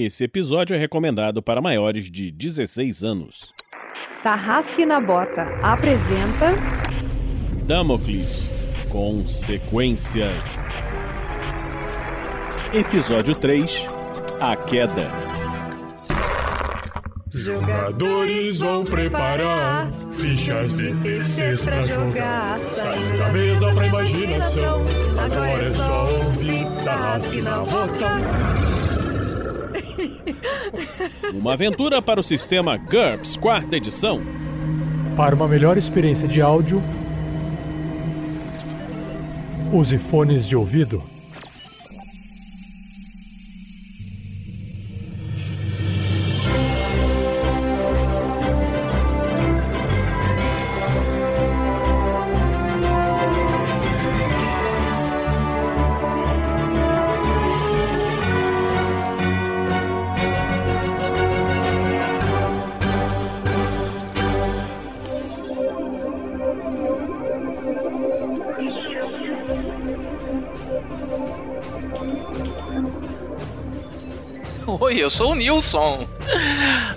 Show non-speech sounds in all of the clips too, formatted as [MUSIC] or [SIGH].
Esse episódio é recomendado para maiores de 16 anos. Tarrasque na Bota apresenta Damocles Consequências. Episódio 3 A Queda. Jogadores vão preparar fichas de terceiros pra jogar. Saindo da mesa pra imaginação. Agora é só ouvir Tarrasque na Bota. [LAUGHS] Uma aventura para o sistema GURPS, quarta edição. Para uma melhor experiência de áudio, use fones de ouvido. O Nilson.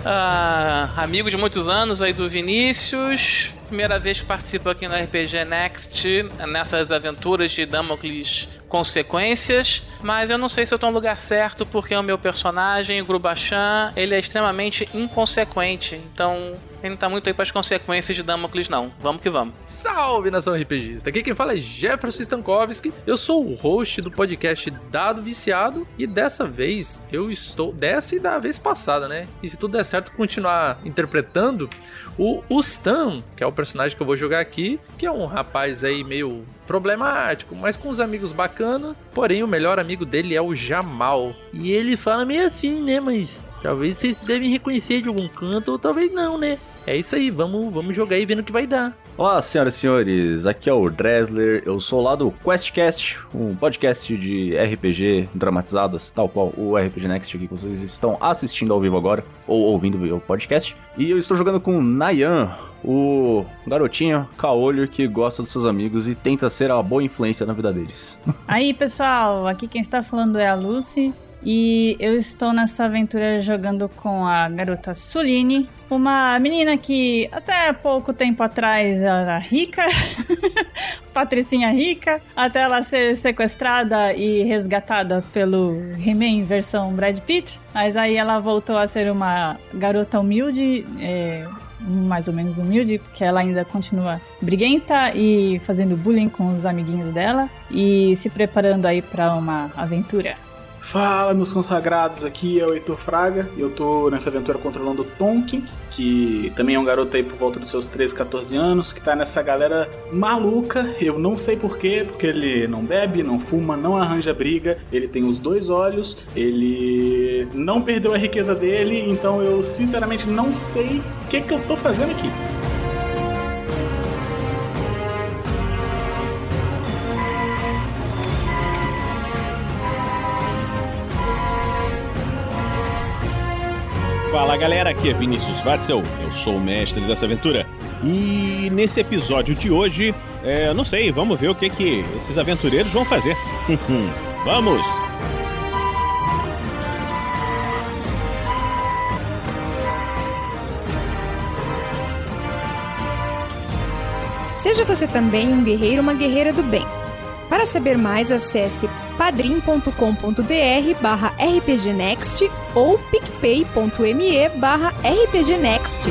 Ah, amigo de muitos anos aí do Vinícius. Primeira vez que participo aqui no RPG Next, nessas aventuras de Damocles Consequências. Mas eu não sei se eu tô no lugar certo, porque o meu personagem, o Grubachan, ele é extremamente inconsequente. Então, ele não tá muito aí pras consequências de Damocles, não. Vamos que vamos. Salve nação RPGista! Aqui quem fala é Jefferson Stankovski. Eu sou o host do podcast Dado Viciado e dessa vez eu estou. Dessa e da vez passada, né? E se tudo der certo, continuar interpretando o Ustan, que é o personagem que eu vou jogar aqui, que é um rapaz aí meio problemático, mas com uns amigos bacana. Porém, o melhor amigo dele é o Jamal. E ele fala meio assim, né? Mas talvez vocês devem reconhecer de algum canto, ou talvez não, né? É isso aí, vamos, vamos jogar aí vendo o que vai dar. Olá, senhoras e senhores, aqui é o Dresler, eu sou lá do QuestCast, um podcast de RPG dramatizadas, tal qual o RPG Next aqui que vocês estão assistindo ao vivo agora, ou ouvindo o podcast. E eu estou jogando com Nayan, o garotinho caolho que gosta dos seus amigos e tenta ser uma boa influência na vida deles. [LAUGHS] Aí, pessoal, aqui quem está falando é a Lucy. E eu estou nessa aventura jogando com a garota Suline, uma menina que até pouco tempo atrás era rica, [LAUGHS] patricinha rica, até ela ser sequestrada e resgatada pelo He-Man versão Brad Pitt. Mas aí ela voltou a ser uma garota humilde, é, mais ou menos humilde, porque ela ainda continua briguenta e fazendo bullying com os amiguinhos dela e se preparando aí para uma aventura. Fala, meus consagrados, aqui é o Heitor Fraga e eu tô nessa aventura controlando o Tonkin, que também é um garoto aí por volta dos seus 13, 14 anos, que tá nessa galera maluca, eu não sei porquê, porque ele não bebe, não fuma, não arranja briga, ele tem os dois olhos, ele não perdeu a riqueza dele, então eu sinceramente não sei o que, que eu tô fazendo aqui. Aqui é Vinícius Watzel, eu sou o mestre dessa aventura. E nesse episódio de hoje, é, não sei, vamos ver o que, que esses aventureiros vão fazer. [LAUGHS] vamos! Seja você também um guerreiro ou uma guerreira do bem. Para saber mais, acesse padrim.com.br barra rpgnext ou picpay.me barra rpgnext.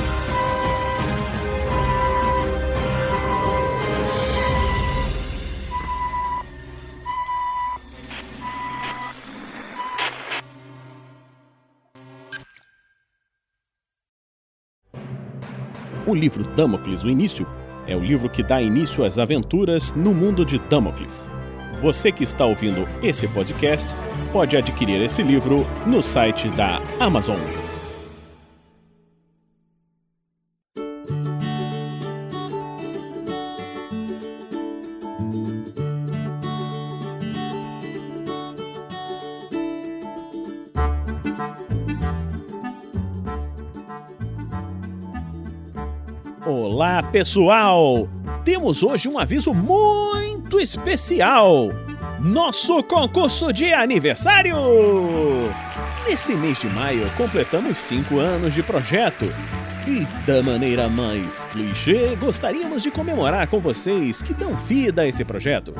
O livro Damocles, o início, é o livro que dá início às aventuras no mundo de Damocles. Você que está ouvindo esse podcast pode adquirir esse livro no site da Amazon. Olá, pessoal! Temos hoje um aviso muito especial. Nosso concurso de aniversário! Nesse mês de maio, completamos 5 anos de projeto. E da maneira mais clichê, gostaríamos de comemorar com vocês que dão vida a esse projeto.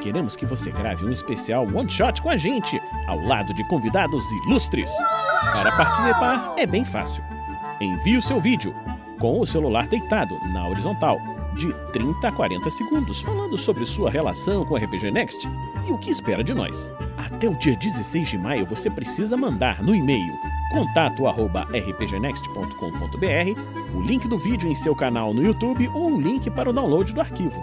Queremos que você grave um especial one shot com a gente, ao lado de convidados ilustres. Para participar é bem fácil. Envie o seu vídeo com o celular deitado na horizontal de 30 a 40 segundos falando sobre sua relação com RPG Next e o que espera de nós. Até o dia 16 de maio você precisa mandar no e-mail contato@rpgnext.com.br o link do vídeo em seu canal no YouTube ou um link para o download do arquivo.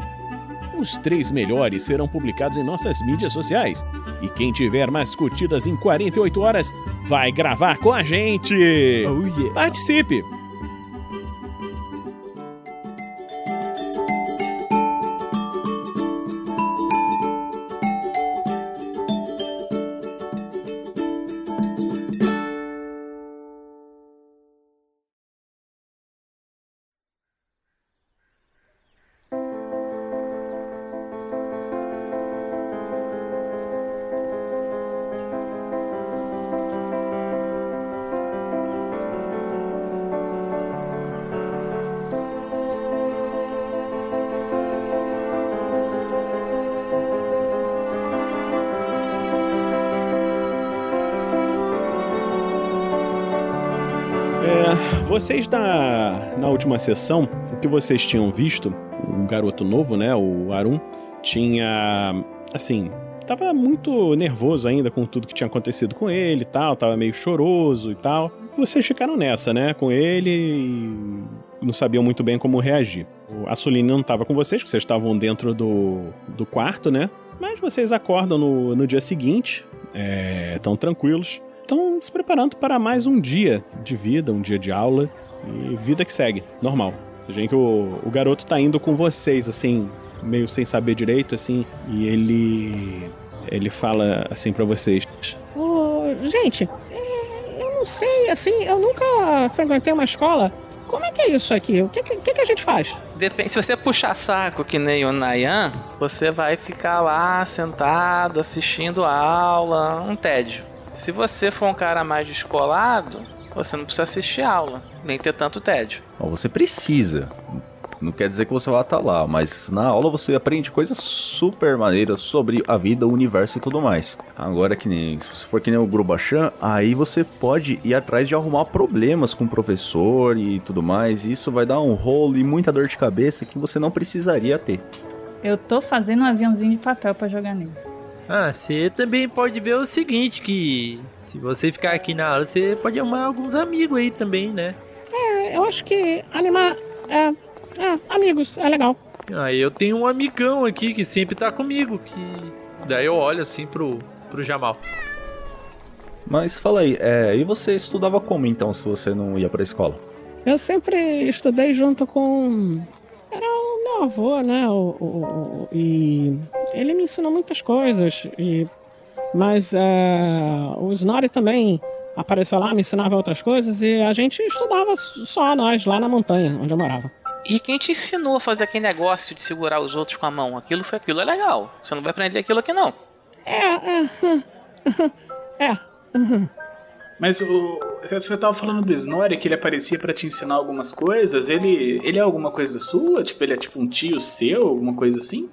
Os três melhores serão publicados em nossas mídias sociais. E quem tiver mais curtidas em 48 horas vai gravar com a gente! Participe! Vocês na, na última sessão, o que vocês tinham visto, o garoto novo, né, o Arum, tinha, assim, tava muito nervoso ainda com tudo que tinha acontecido com ele e tal, tava meio choroso e tal. Vocês ficaram nessa, né, com ele e não sabiam muito bem como reagir. A Suline não tava com vocês, porque vocês estavam dentro do, do quarto, né? Mas vocês acordam no, no dia seguinte, é, tão tranquilos estão se preparando para mais um dia de vida, um dia de aula e vida que segue, normal. Vocês veem que o, o garoto tá indo com vocês, assim, meio sem saber direito, assim, e ele. Ele fala assim para vocês: Ô, gente, é, eu não sei, assim, eu nunca frequentei uma escola. Como é que é isso aqui? O que, que, que a gente faz? Depende, se você puxar saco que nem o Nayan, você vai ficar lá sentado assistindo a aula, um tédio. Se você for um cara mais descolado, você não precisa assistir aula, nem ter tanto tédio. Bom, você precisa. Não quer dizer que você vai estar lá, mas na aula você aprende coisas super maneiras sobre a vida, o universo e tudo mais. Agora que nem, se você for que nem o Grubachan, aí você pode ir atrás de arrumar problemas com o professor e tudo mais. E isso vai dar um rolo e muita dor de cabeça que você não precisaria ter. Eu tô fazendo um aviãozinho de papel para jogar nele. Ah, você também pode ver o seguinte, que se você ficar aqui na aula, você pode arrumar alguns amigos aí também, né? É, eu acho que animar. É, é, amigos, é legal. Aí eu tenho um amigão aqui que sempre tá comigo, que. Daí eu olho assim pro, pro Jamal. Mas fala aí, é, e você estudava como então, se você não ia pra escola? Eu sempre estudei junto com. Era o meu avô, né? O, o, o- e ele me ensinou muitas coisas. E... Mas é, o Snorri também apareceu lá, me ensinava outras coisas. E a gente estudava só nós, lá na montanha, onde eu morava. E quem te ensinou a fazer aquele negócio de segurar os outros com a mão? Aquilo foi aquilo, é legal. Você não vai aprender aquilo aqui não. É, é. [LAUGHS] É. Mas o, você tava falando do Snorri, que ele aparecia pra te ensinar algumas coisas. Ele, ele é alguma coisa sua? Tipo, ele é tipo um tio seu, alguma coisa assim?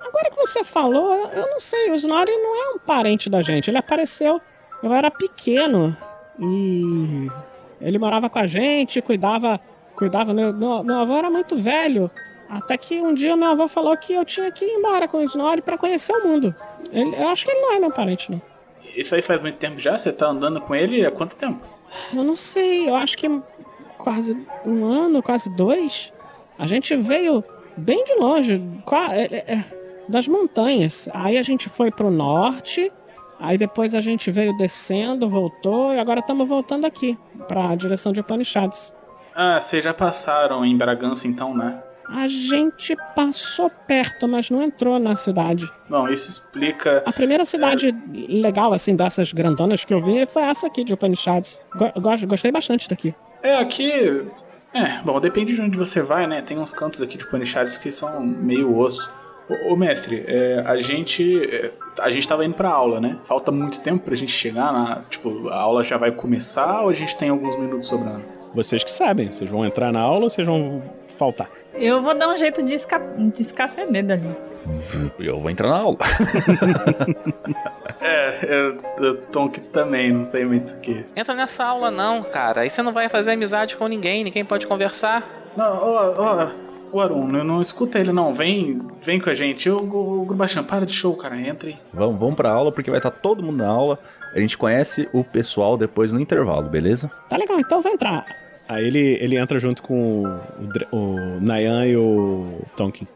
Agora que você falou, eu- não sei, o Snorri não é um parente da gente. Ele apareceu, eu era pequeno e ele morava com a gente, cuidava, cuidava. Meu, meu, avô era muito velho. Até que um dia meu avô falou que eu tinha que ir embora com o Snorri pra conhecer o mundo. Ele- eu acho que ele não é meu parente, não. Isso aí faz muito tempo já? Você tá andando com ele há quanto tempo? Eu não sei, eu acho que quase um ano, quase dois. A gente veio bem de longe, é, é, é, das montanhas. Aí a gente foi pro norte, aí depois a gente veio descendo, voltou, e agora estamos voltando aqui, pra direção de Upanishads. Ah, vocês já passaram em Bragança então, né? A gente passou perto, mas não entrou na cidade. Bom, isso explica. A primeira cidade legal, assim, dessas grandonas que eu vi foi essa aqui de Upanishads. Go- gosto- gostei bastante daqui. É, aqui. É, bom, depende de onde você vai, né? Tem uns cantos aqui de Upanishads que são meio osso. Ô, ô, mestre, é, a gente. é, a gente tava indo pra aula, né? Falta muito tempo pra gente chegar na. Tipo, a aula já vai começar ou a gente tem alguns minutos sobrando? Vocês que sabem, vocês vão entrar na aula ou vocês vão faltar? Eu vou dar um jeito de, esca... de escafeder dali. Eu vou entrar na aula. [LAUGHS] É, eu, eu Tonk também, não tem muito o que. Entra nessa aula não, cara. Aí você não vai fazer amizade com ninguém, ninguém pode conversar. Não, ó, ó, o Arun, não, não escuta ele não, vem, vem com a gente. O, o Grubachan, para de show, cara, entre. vamos, vamos pra aula porque vai estar todo mundo na aula. A gente conhece o pessoal depois no intervalo, beleza? Tá legal, então vai entrar. Aí ele, ele entra junto com o, o Nayan e o Tonkin.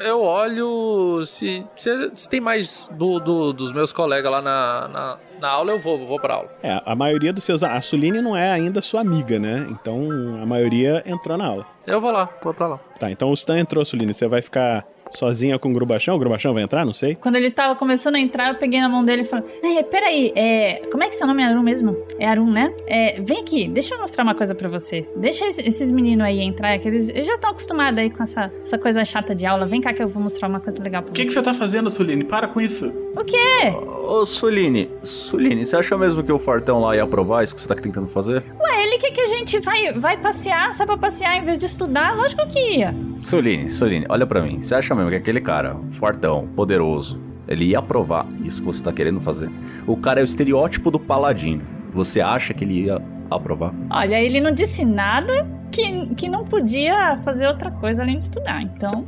Eu olho se, se, se tem mais do, do- dos meus colegas lá na, na, na aula, eu vou, vou pra aula. É, a maioria dos seus. A Suline não é ainda sua amiga, né? Então a maioria entrou na aula. Eu vou lá, vou pra lá. Tá, então o Stan entrou, Suline. Você vai ficar sozinha com o Grubachão? O Grubachão vai entrar? Não sei. Quando ele tava começando a entrar, eu peguei na mão dele e falei: É, peraí, é. Como é que seu nome é Arun mesmo? É Arun, né? É, vem aqui, deixa eu mostrar uma coisa pra você. Deixa esse- esses meninos aí entrar, que eles, eles já estão acostumados aí com essa, essa coisa chata de aula. Vem cá que eu vou mostrar uma coisa legal pra O que, você. que você tá fazendo, Suline? Para com isso. O quê? Ô, Suline, Suline, você acha mesmo que o Fortão lá ia aprovar isso que você tá tentando fazer? Ué, ele quer que a gente vai, vai passear, só pra passear em vez de estudar? Lógico que ia. Suline, Suline, olha pra mim. Você acha mesmo que aquele cara, fortão, poderoso, ele ia aprovar isso que você tá querendo fazer? O cara é o estereótipo do paladino. Você acha que ele ia aprovar? Olha, ele não disse nada que, que não podia fazer outra coisa além de estudar. Então,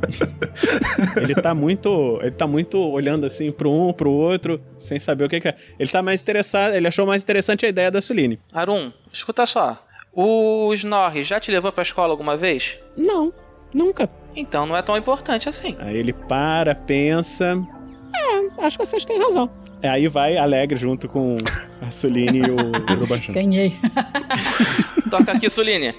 [LAUGHS] Ele tá muito. Ele tá muito olhando assim pro um, pro outro, sem saber o que, que é. Ele tá mais interessado. Ele achou mais interessante a ideia da Suline. Arun, escuta só. O Snorri já te levou pra escola alguma vez? Não, nunca. Então não é tão importante assim. Aí ele para, pensa. É, acho que vocês têm razão. Aí vai alegre junto com a Suline e o [LAUGHS] Grubachão. ganhei. [LAUGHS] Toca aqui, Suline.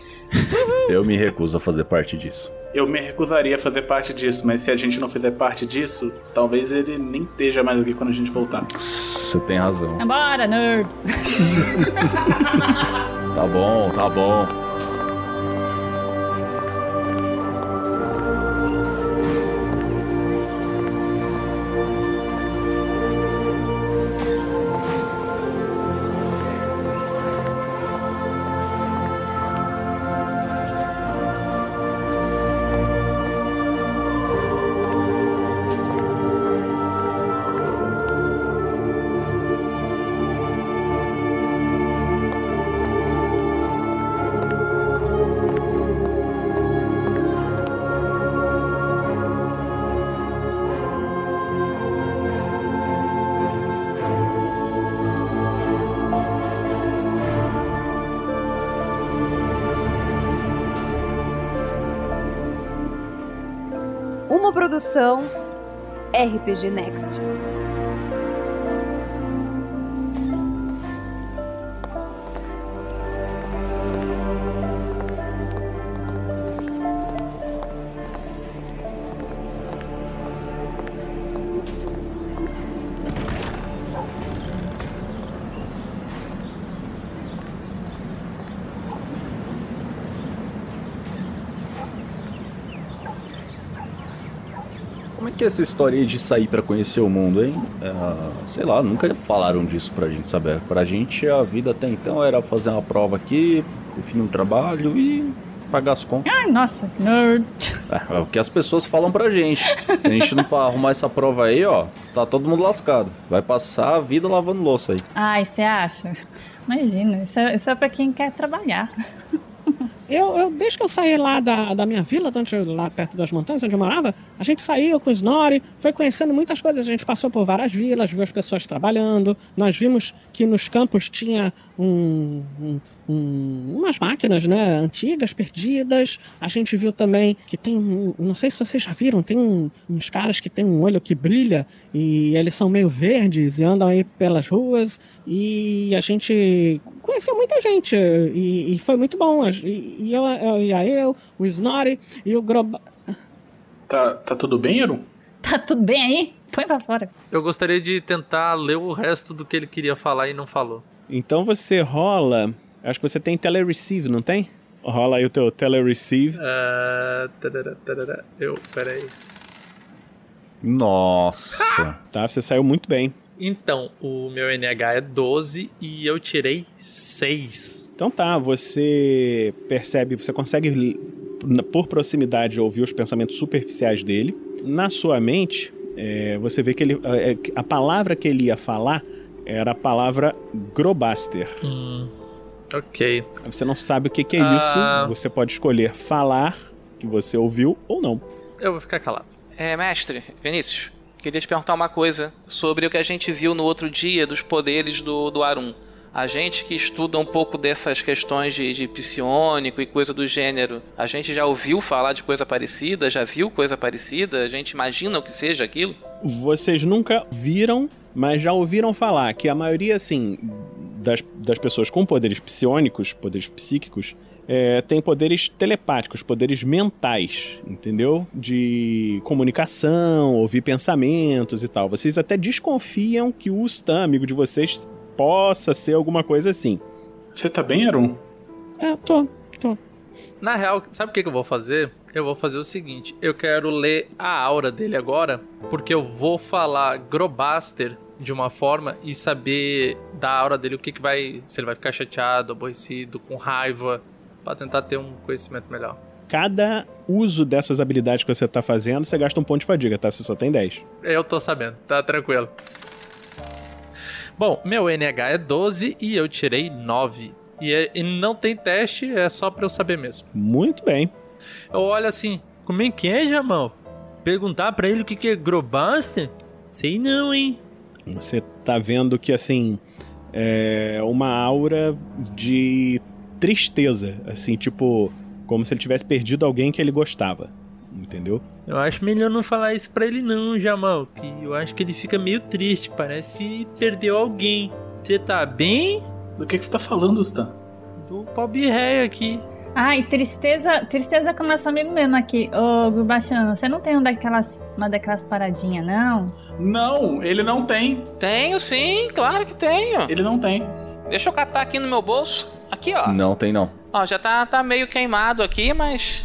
Eu me recuso a fazer parte disso. Eu me recusaria a fazer parte disso, mas se a gente não fizer parte disso, talvez ele nem esteja mais aqui quando a gente voltar. Você tem razão. Vambora, nerd. [LAUGHS] Tá bom, tá bom. Produção RPG Next. Que é essa história de sair pra conhecer o mundo, hein? É, sei lá, nunca falaram disso pra gente saber. Pra gente, a vida até então era fazer uma prova aqui, definir um trabalho e pagar as contas. Ai, nossa, nerd. É, é o que as pessoas falam pra gente. A gente não pa- arrumar essa prova aí, ó, tá todo mundo lascado. Vai passar a vida lavando louça aí. Ai, você acha? Imagina, isso é, isso é pra quem quer trabalhar. Eu, eu- desde que eu saí lá da, da minha vila, de onde lá perto das montanhas onde eu morava, a gente saiu com o Snorri, foi conhecendo muitas coisas. A gente passou por várias vilas, viu as pessoas trabalhando. Nós vimos que nos campos tinha um, um- um- umas máquinas né, antigas, perdidas. A gente viu também que tem, não sei se vocês já viram, tem uns caras que tem um olho que brilha e eles são meio verdes e andam aí pelas ruas. E a gente conheceu muita gente e, e foi muito bom. E, e eu, eu, e a eu, o Snorri e o Groba. Tá, tá tudo bem, Arun? Tá tudo bem aí? Põe pra fora. Eu gostaria de tentar ler o resto do que ele queria falar e não falou. Então você rola. Acho que você tem telereceive, não tem? Rola aí o teu telereceive. É... tarará, tarará. Eu, peraí. Nossa. Tá, você saiu muito bem. Então, o meu NH é 12 e eu tirei 6. Então tá, você percebe, você consegue, por proximidade, ouvir os pensamentos superficiais dele. Na sua mente, é, você vê que ele, é, que a palavra que ele ia falar era a palavra Grobaster. Hum, ok. Você não sabe o que, que é Ah. isso. Você pode escolher falar que você ouviu ou não. Eu vou ficar calado. É, mestre, Vinícius, queria te perguntar uma coisa sobre o que a gente viu no outro dia dos poderes do, do Arum. A gente que estuda um pouco dessas questões de, de psionico e coisa do gênero, a gente já ouviu falar de coisa parecida? Já viu coisa parecida? A gente imagina o que seja aquilo? Vocês nunca viram, mas já ouviram falar que a maioria, assim, das, das pessoas com poderes psionicos, poderes psíquicos, é, tem poderes telepáticos, poderes mentais, entendeu? De comunicação, ouvir pensamentos e tal. Vocês até desconfiam que o Stan, amigo de vocês, possa ser alguma coisa assim. Você tá bem, Arum? É, tô, tô. Na real, sabe o que, que eu vou fazer? Eu vou fazer o seguinte: eu quero ler a aura dele agora, porque eu vou falar Grobaster de uma forma e saber da aura dele o que, que vai. Se ele vai ficar chateado, aborrecido, com raiva, pra tentar ter um conhecimento melhor. Cada uso dessas habilidades que você tá fazendo, você gasta um ponto de fadiga, tá? Você só tem 10. Eu tô sabendo, tá tranquilo. Bom, meu NH é 12 e eu tirei 9. E, é- e não tem teste, é só pra eu saber mesmo. Muito bem. Eu olho assim, como é que é, Jamal? Perguntar pra ele o que, que é Grobaster? Sei não, hein? Você tá vendo que, assim, é uma aura de tristeza, assim, tipo, como se ele tivesse perdido alguém que ele gostava, entendeu? Eu acho melhor não falar isso pra ele não, Jamal, que eu acho que ele fica meio triste, parece que perdeu alguém. Você tá bem? Do que, que você tá falando, Stan? Do pobre rei aqui. Ai, tristeza, tristeza com nosso amigo mesmo aqui. Ô, Gubachano, você não tem um daquelas, uma daquelas paradinhas, não? Não, ele não tem. Tenho sim, claro que tenho. Ele não tem. Deixa eu catar aqui no meu bolso. Aqui, ó. Não tem não. Ó, já tá, tá meio queimado aqui, mas.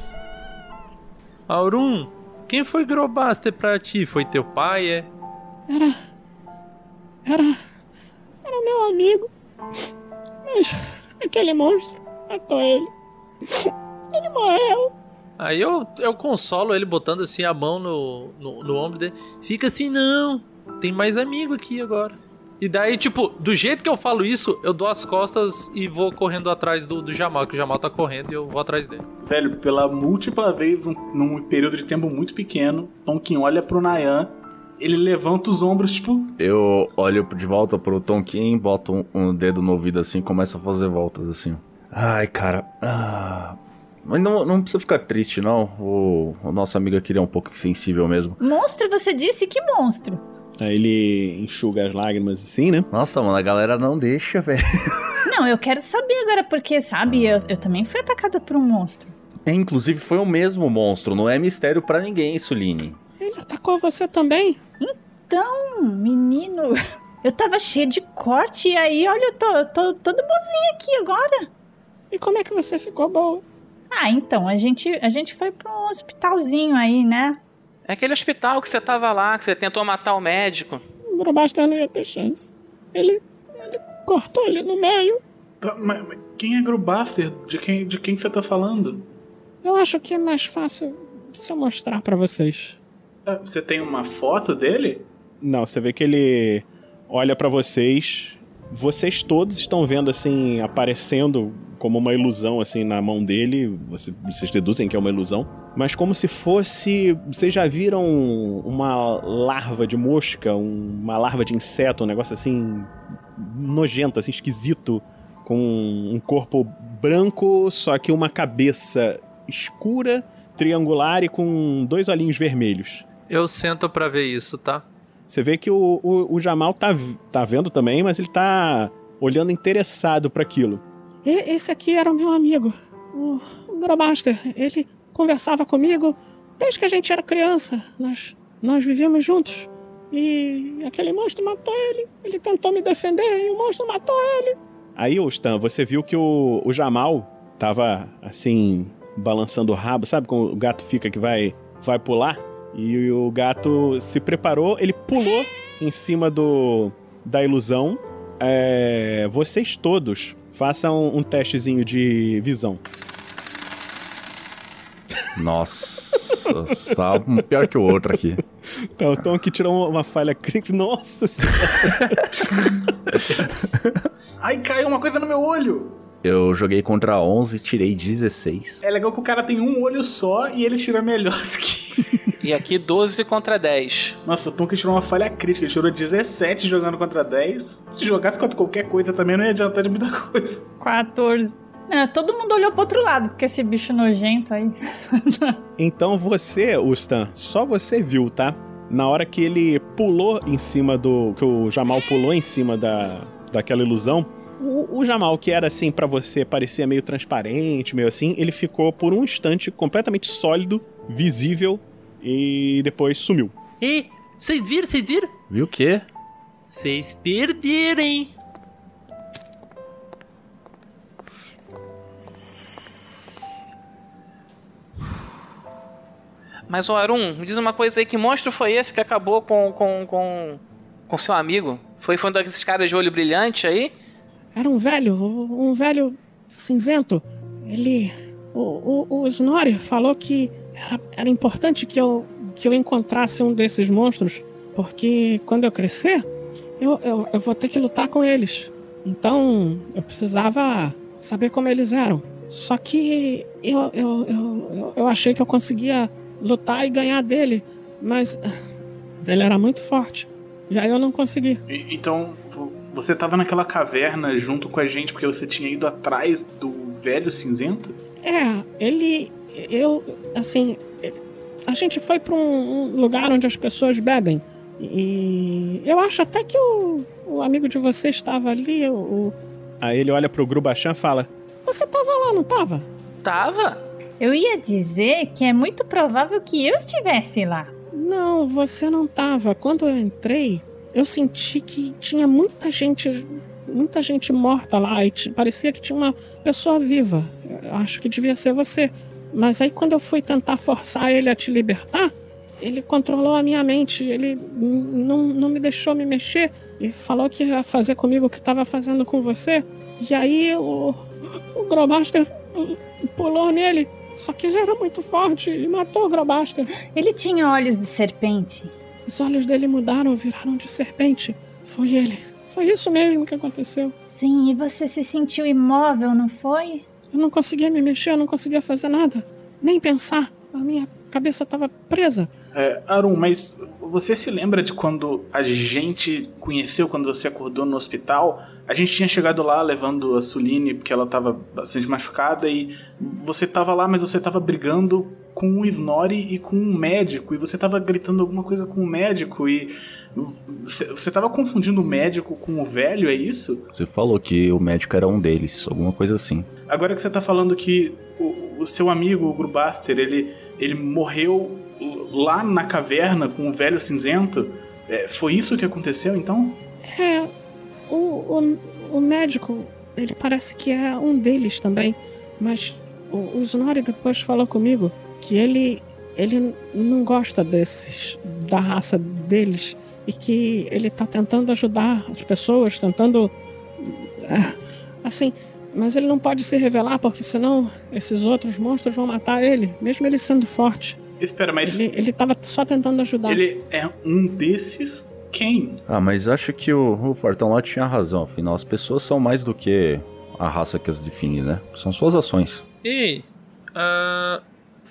Aurum, quem foi Grobaster pra ti? Foi teu pai, é? Era. Era. Era meu amigo. Mas aquele monstro matou ele. Ele morreu. Aí eu, eu consolo ele botando assim a mão no, no, no ombro dele. Fica assim, não. Tem mais amigo aqui agora. E daí, tipo, do jeito que eu falo isso, eu dou as costas e vou correndo atrás do, do Jamal, que o Jamal tá correndo e eu vou atrás dele. Velho, pela múltipla vez, um- num período de tempo muito pequeno, Tonkin olha pro Nayan, ele levanta os ombros, tipo, Eu olho de volta pro Tonkin, boto um, um dedo no ouvido assim e começo a fazer voltas assim. Ai, cara. Ah, mas não, não precisa ficar triste, não. O, o nosso amigo aqui é um pouco insensível mesmo. Monstro, você disse que monstro? Aí ele enxuga as lágrimas assim, né? Nossa, mano, a galera não deixa, velho. Não, eu quero saber agora, porque, sabe, eu, eu também fui atacada por um monstro. É, inclusive foi o mesmo monstro, não é mistério pra ninguém, Suline. Ele atacou você também? Então, menino, [LAUGHS] eu tava cheia de corte e aí, olha, eu tô, eu tô toda boazinha aqui agora. E como é que você ficou boa? Ah, então, a gente, a gente foi pra um hospitalzinho aí, né? É aquele hospital que você tava lá, que você tentou matar o médico. O Grobaster não ia ter chance. Ele. Ele cortou ele no meio. tá, mas, mas quem é Grubaster? De quem, de quem que você tá falando? Eu acho que é mais fácil se eu mostrar pra vocês. Ah, Você tem uma foto dele? Não, você vê que ele olha pra vocês. Vocês todos estão vendo assim, aparecendo como uma ilusão assim na mão dele. Você- Vocês deduzem que é uma ilusão. Mas como se fosse. Vocês já viram uma larva de mosca, um- uma larva de inseto, um negócio assim. nojento, assim, esquisito. Com um corpo branco, só que uma cabeça escura, triangular e com dois olhinhos vermelhos. Eu sento pra ver isso, tá? Você vê que o, o, o Jamal tá, tá vendo também, mas ele tá olhando interessado para aquilo. Esse aqui era o meu amigo, o, Grobaster. Ele conversava comigo desde que a gente era criança. Nós, nós vivíamos juntos. E aquele monstro matou ele. Ele tentou me defender e o monstro matou ele. Aí, ô Stan, você viu que o, o Jamal tava assim, balançando o rabo, sabe como o gato fica que vai, vai pular? E o gato se preparou, ele pulou em cima do da ilusão. É, vocês todos façam um testezinho de visão. Nossa, só um pior que o outro aqui. Então, [LAUGHS] o Tom aqui tirou uma falha crítica. Nossa senhora. [LAUGHS] Ai, caiu uma coisa no meu olho! Eu joguei contra 11 tirei 16. É legal que o cara tem um olho só e ele tira melhor do que. E aqui 12 contra 10. Nossa, o Tom que tirou uma falha crítica, ele tirou 17 jogando contra 10. Se jogasse contra qualquer coisa também não ia adiantar de muita coisa. 14. É, todo mundo olhou pro outro lado, porque esse bicho nojento aí. [LAUGHS] Então você, Ustan, só você viu, tá? Na hora que ele pulou em cima do. que o Jamal pulou em cima da, daquela ilusão, o, o Jamal, que era assim pra você, parecia meio transparente, meio assim, ele ficou por um instante completamente sólido, visível e depois sumiu. E vocês viram, vocês viram? Viu o quê? Vocês perderam, hein? Mas, ô Arun, me diz uma coisa aí, que monstro foi esse que acabou com com, com, com seu amigo? Foi, foi um desses caras de olho brilhante aí? Era um velho, um velho cinzento. Ele. O, o, o Snorri falou que era, era importante que eu, que eu encontrasse um desses monstros, porque quando eu crescer, eu, eu, eu vou ter que lutar com eles. Então eu precisava saber como eles eram. Só que eu, eu, eu, eu, achei que eu conseguia lutar e ganhar dele, mas, mas ele era muito forte. E aí eu não consegui. E- então, você tava naquela caverna junto com a gente porque você tinha ido atrás do velho cinzento? É, ele. Eu. Assim. A gente foi pra um, lugar onde as pessoas bebem. E eu acho até que o, o amigo de você estava ali. O- Aí ele olha pro Grubachan e fala: Você tava lá, não tava? Tava? Eu ia dizer que é muito provável que eu estivesse lá. Não, você não tava. Quando eu entrei, eu senti que tinha muita gente. Muita gente morta lá. E parecia que tinha uma pessoa viva. Eu acho que devia ser você. Mas aí quando eu fui tentar forçar ele a te libertar, ele controlou a minha mente. Ele não, não me deixou me mexer. E falou que ia fazer comigo o que estava fazendo com você. E aí o, o pulou nele. Só que ele era muito forte e matou o Gromaster. Ele tinha olhos de serpente. Os olhos dele mudaram, viraram de serpente. Foi ele. Foi isso mesmo que aconteceu. Sim, e você se sentiu imóvel, não foi? Eu não conseguia me mexer, eu não conseguia fazer nada. Nem pensar. A minha cabeça estava presa. É, Arun, mas você se lembra de quando a gente conheceu, quando você acordou no hospital? A gente tinha chegado lá levando a Suline porque ela tava bastante machucada e você tava lá, mas você tava brigando com o Snorri e com um médico e você tava gritando alguma coisa com o médico e você, tava confundindo o médico com o velho, é isso? Você falou que o médico era um deles, alguma coisa assim. Agora que você tá falando que o, o seu amigo, o Grubaster, ele, ele morreu lá na caverna com o velho cinzento, é, foi isso que aconteceu então? É. O, o, o médico, ele parece que é um deles também. Mas o, o Snorri depois falou comigo que ele. Ele não gosta desses. da raça deles. E que ele tá tentando ajudar as pessoas, tentando. é, Assim. Mas ele não pode se revelar porque senão esses outros monstros vão matar ele, mesmo ele sendo forte. Espera, mas Ele, ele tava só tentando ajudar. ele é um desses quem? Ah, mas acho que o, o Fortão lá tinha razão. Afinal, as pessoas são mais do que a raça que as define, né? São suas ações. E ah,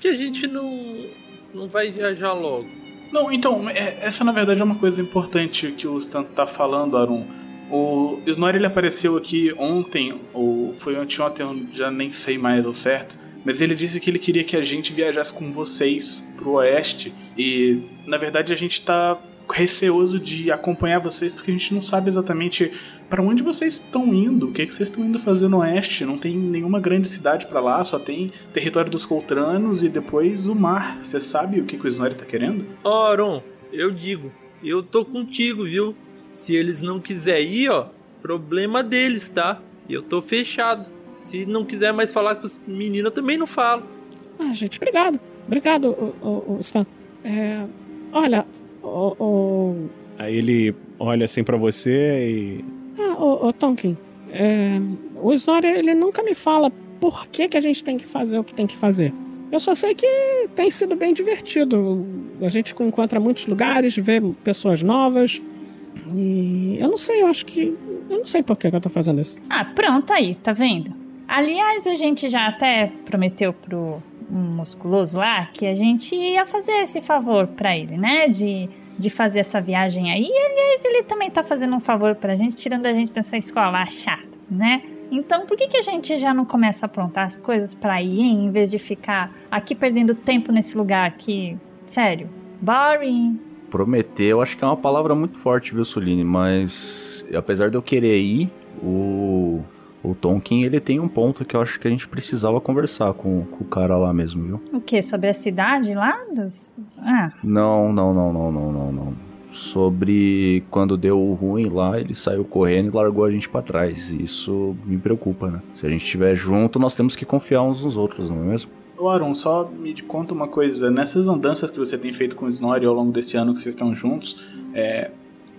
que a gente não não vai viajar logo. Não, então, é- essa na verdade é uma coisa importante que o Stan tá falando, Arun. O Snorri ele apareceu aqui ontem, ou foi anteontem, já nem sei mais ao certo. Mas ele disse que ele queria que a gente viajasse com vocês pro oeste. E na verdade a gente tá receoso de acompanhar vocês porque a gente não sabe exatamente para onde vocês estão indo, o que, é que vocês estão indo fazer no oeste. Não tem nenhuma grande cidade para lá, só tem território dos Coltranos e depois o mar. Você sabe o que, que o Snorri tá querendo? Oron, eu digo, eu tô contigo, viu? Se eles não quiserem ir, ó, problema deles, tá? Eu tô fechado. Se não quiser mais falar com os meninos, eu também não falo. Ah, gente, obrigado. Obrigado, o, o, o Stan. É, olha, o, o- Aí ele olha assim pra você e. Ah, ô, ô Tonkin, é, o Snorri, ele nunca me fala por que, que a gente tem que fazer o que tem que fazer. Eu só sei que tem sido bem divertido. A gente encontra muitos lugares, vê pessoas novas. E eu não sei, eu acho que. Eu não sei por que, que eu tô fazendo isso. Ah, pronto aí, tá vendo? Aliás, a gente já até prometeu pro musculoso lá que a gente ia fazer esse favor pra ele, né? De, de fazer essa viagem aí. E, aliás, ele também tá fazendo um favor pra gente, tirando a gente dessa escola chata, né? Então, por que, que a gente já não começa a aprontar as coisas pra ir, hein? Em vez de ficar aqui perdendo tempo nesse lugar que, sério, boring. Prometer, eu acho que é uma palavra muito forte, viu, Suline? Mas apesar de eu querer ir, o, o Tonkin, ele tem um ponto que eu acho que a gente precisava conversar com, com o cara lá mesmo, viu? O quê? Sobre a cidade lá dos... Ah, Não, não, não, não, não, não, não. Sobre quando deu ruim lá, ele saiu correndo e largou a gente pra trás. Isso me preocupa, né? Se a gente estiver junto, nós temos que confiar uns nos outros, não é mesmo? Ô Aron, só me conta uma coisa. Nessas andanças que você tem feito com o Snorri ao longo desse ano que vocês estão juntos, é,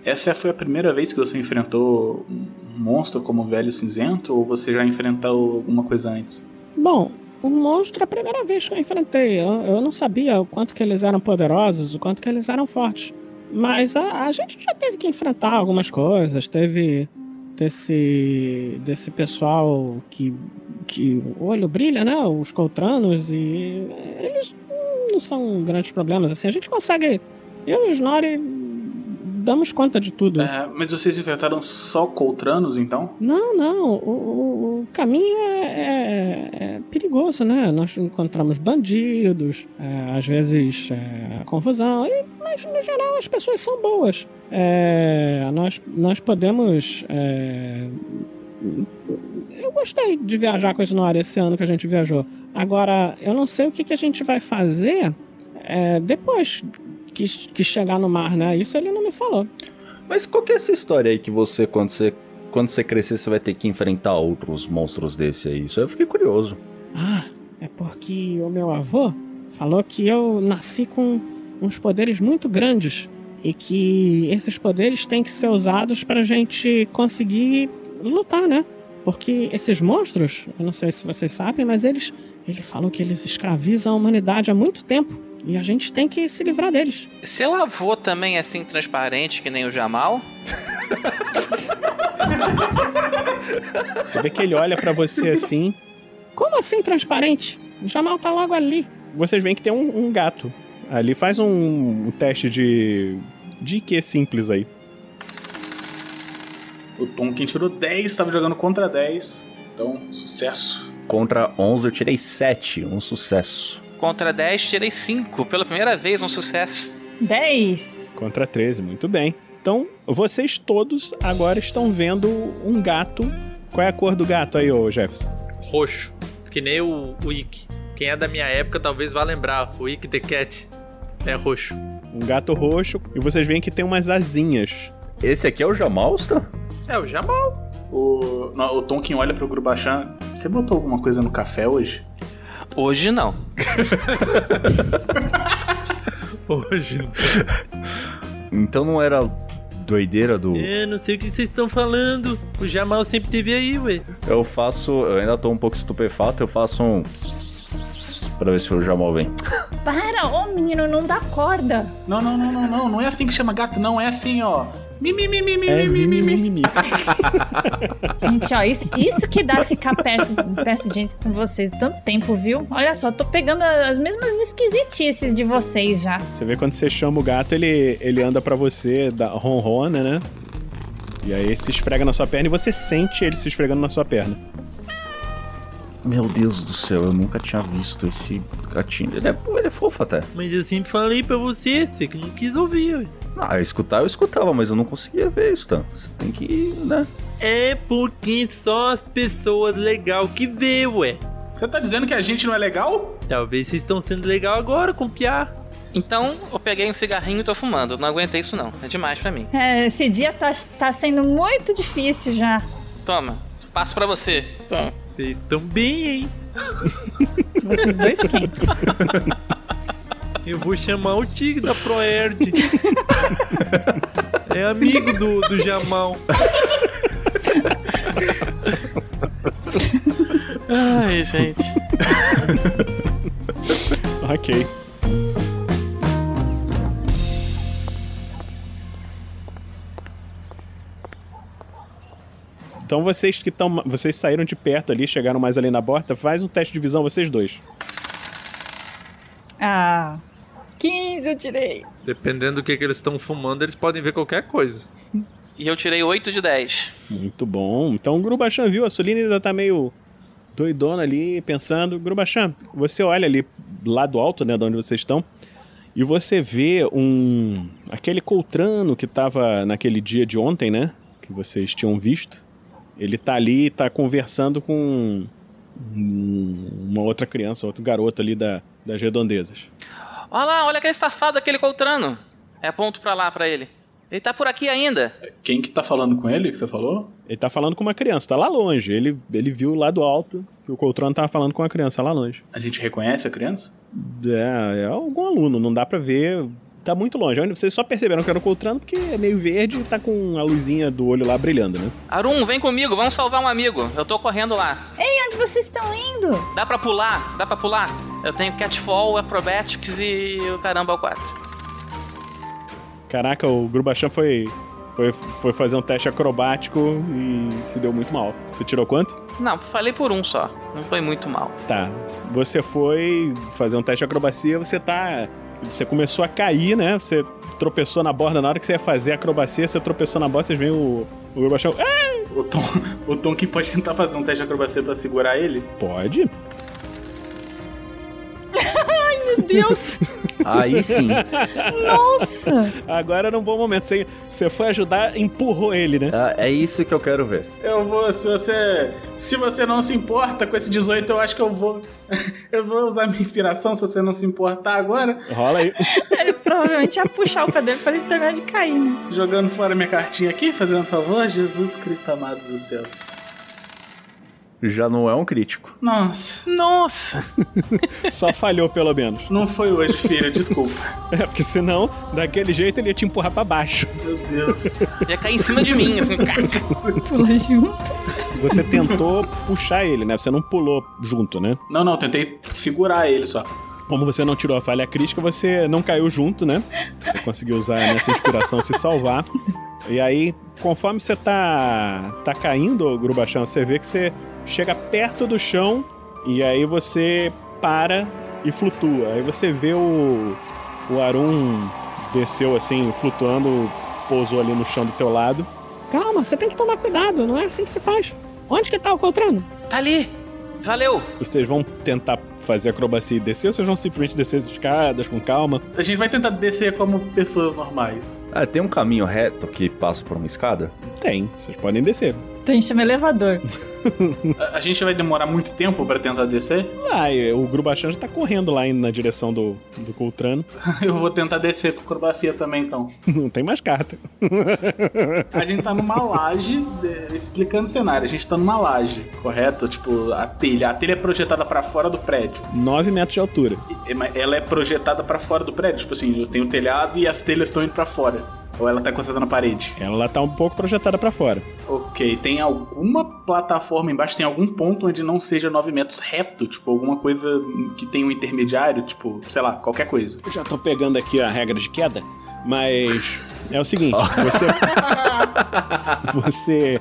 essa foi a primeira vez que você enfrentou um monstro como o Velho Cinzento? Ou você já enfrentou alguma coisa antes? Bom, o monstro é a primeira vez que eu enfrentei. Eu, eu não sabia o quanto que eles eram poderosos, o quanto que eles eram fortes. Mas a, a gente já teve que enfrentar algumas coisas. Teve desse, desse pessoal que, que o olho brilha, né? Os coltranos. E eles não são grandes problemas. Assim, a gente consegue. Eu e o Snorri damos conta de tudo. É, mas vocês enfrentaram só Coltranos, então? Não, não. O, o- o caminho é, é- é perigoso, né? Nós encontramos bandidos, é, às vezes é, confusão, e- mas no geral as pessoas são boas. É, nós, nós podemos. eu gostei de viajar com a Snorri esse ano que a gente viajou. Agora, eu não sei o que, que a gente vai fazer é, depois que, que chegar no mar, né? Isso ele não me falou. Mas qual que é essa história aí que você, quando você, quando você crescer, você vai ter que enfrentar outros monstros desse aí? Isso aí eu fiquei curioso. Ah, é porque o meu avô falou que eu nasci com uns poderes muito grandes e que esses poderes têm que ser usados pra gente conseguir lutar, né? Porque esses monstros, eu não sei se vocês sabem, mas eles, ele falou que eles escravizam a humanidade há muito tempo e a gente tem que se livrar deles. Seu avô também é assim transparente que nem o Jamal? Você vê que ele olha pra você assim. Como assim transparente? O Jamal tá logo ali. Vocês veem que tem um, um gato. Ali faz um, um teste de. de que simples aí. O Tonkin tirou 10, estava jogando contra 10. Então, sucesso. Contra 11 eu tirei 7, um sucesso. Contra 10, tirei 5. Pela primeira vez, um sucesso. 10. Contra 13, muito bem. Então, vocês todos agora estão vendo um gato. Qual é a cor do gato aí, ô Jefferson? Roxo. Que nem o, o Ick. Quem é da minha época talvez vá lembrar. O Ick the Cat é roxo. Um gato roxo. E vocês veem que tem umas asinhas. Esse aqui é o Jamalstan? É o Jamal. O, o Tonkin olha pro Grubachan. Você botou alguma coisa no café hoje? Hoje não. [LAUGHS] Hoje. Então não era doideira do. É, não sei o que vocês estão falando. O Jamal sempre teve aí, ué. Eu faço. Eu ainda tô um pouco estupefato, eu faço um. Pra ver se o Jamal vem. Para, ô menino, não dá corda. Não, não, não, não, não. Não é assim que chama gato, não. É assim, ó. Mi, mi, mi, mi, mi, É mi, mi, mi, mi. mimimi. [LAUGHS] Gente, ó, isso, isso que dá ficar perto, perto de gente com vocês tanto tempo, viu? Olha só, tô pegando as mesmas esquisitices de vocês já. Você vê quando você chama o gato, ele, ele anda pra você, dá ronrona, né? E aí se esfrega na sua perna e você sente ele se esfregando na sua perna. Meu Deus do céu, eu nunca tinha visto esse gatinho. Ele é, ele é fofo até. Mas eu sempre falei pra você, você que não quis ouvir, ué. Ah, eu escutar, eu escutava, mas eu não conseguia ver isso, tá? Você tem que, né? É porque só as pessoas legais que vê, ué. Você tá dizendo que a gente não é legal? Talvez vocês estão sendo legal agora com o Piá. Então, eu peguei um cigarrinho e tô fumando. Não aguentei isso não. É demais pra mim. É, esse dia tá, tá sendo muito difícil já. Toma. Passo pra você. Toma. Vocês estão bem, hein? Vocês dois quem? [LAUGHS] Eu vou chamar o Tig da Proerd. é amigo do, do Jamal. Ai, gente. Ok. Então vocês que estão. Vocês saíram de perto ali, chegaram mais ali na porta, faz um teste de visão, vocês dois. Ah, 15 eu tirei. Dependendo do que, que eles estão fumando, eles podem ver qualquer coisa. E eu tirei 8 de 10. Muito bom. Então o Grubachan viu, a Soline ainda tá meio doidona ali, pensando. Grubachan, você olha ali lá do alto, né, de onde vocês estão, e você vê um. aquele Coltrano que tava naquele dia de ontem, né? Que vocês tinham visto. Ele tá ali, tá conversando com uma outra criança, outro garoto ali da, das redondezas. Olha lá, olha aquele safado, aquele Coltrano. É ponto pra lá, pra ele. Ele tá por aqui ainda. Quem que tá falando com ele, que você falou? Ele tá falando com uma criança, tá lá longe. Ele, ele viu lá do alto que o Coltrano tava falando com uma criança lá longe. A gente reconhece a criança? É, é algum aluno, não dá pra ver tá muito longe. Vocês só perceberam que era o Coltrano porque é meio verde e tá com a luzinha do olho lá brilhando, né? Arum, vem comigo, vamos salvar um amigo. Eu tô correndo lá. Ei, onde vocês estão indo? Dá pra pular, dá pra pular. Eu tenho Catfall, Acrobatics e o caramba o 4. Caraca, o Grubachan foi, foi, foi fazer um teste acrobático e se deu muito mal. Você tirou quanto? Não, falei por um só. Não foi muito mal. Tá. Você foi fazer um teste de acrobacia, você tá você começou a cair, né? Você tropeçou na borda. Na hora que você ia fazer a acrobacia, você tropeçou na borda, vocês veem o, o Gorbachev. O Tom, o Tom que pode tentar fazer um teste de acrobacia pra segurar ele? Pode. Deus! [LAUGHS] Aí sim. Nossa! Agora era um bom momento. Você, você foi ajudar, empurrou ele, né? Ah, é isso que eu quero ver. Eu vou, se você. Se você não se importa com esse 18, eu acho que eu vou. [LAUGHS] Eu vou usar minha inspiração se você não se importar agora. Rola aí. [LAUGHS] Ele provavelmente ia puxar o pé dele pra ele terminar de cair, né? Jogando fora minha cartinha aqui, fazendo favor, Jesus Cristo amado do céu. Já não é um crítico. Nossa. Nossa! [LAUGHS] Só falhou, pelo menos. Não foi hoje, filho, desculpa. É, porque senão, daquele jeito, ele ia te empurrar pra baixo. Meu Deus. Ia cair em cima de mim, assim, cara. [LAUGHS] Pula junto. Você tentou puxar ele, né? Você não pulou junto, né? Não, não, tentei segurar ele só. Como você não tirou a falha crítica, você não caiu junto, né? Você conseguiu usar nessa inspiração se salvar. E aí, conforme você tá, tá caindo, Grubachão, você vê que você chega perto do chão e aí você para e flutua. Aí você vê o, o Arum desceu assim, flutuando, pousou ali no chão do teu lado. Calma, você tem que tomar cuidado, não é assim que se faz. Onde que tá o Coltrano? Tá ali! Valeu! Vocês vão tentar fazer acrobacia e descer ou vocês vão simplesmente descer as escadas com calma? A gente vai tentar descer como pessoas normais. Ah, tem um caminho reto que passa por uma escada? Tem, vocês podem descer. Tem chama elevador. [LAUGHS] A, a gente vai demorar muito tempo pra tentar descer? Ah, o Grubachan já tá correndo lá indo na direção do, do Coltrano. [LAUGHS] Eu vou tentar descer com acrobacia também, então. [LAUGHS] Não tem mais carta. A gente tá numa laje, de- explicando o cenário, a gente tá numa laje, correto? Tipo, a telha. A telha é projetada pra fora do prédio. 9 metros de altura. Ela é projetada pra fora do prédio, tipo assim, eu tenho o telhado e as telhas estão indo pra fora. Ou ela tá encostada na parede? Ela tá um pouco projetada pra fora. Ok, tem alguma plataforma embaixo, tem algum ponto onde não seja 9 metros reto? Tipo, alguma coisa que tenha um intermediário? Tipo, sei lá, qualquer coisa. Eu já tô pegando aqui a regra de queda, mas é o seguinte, [LAUGHS] você você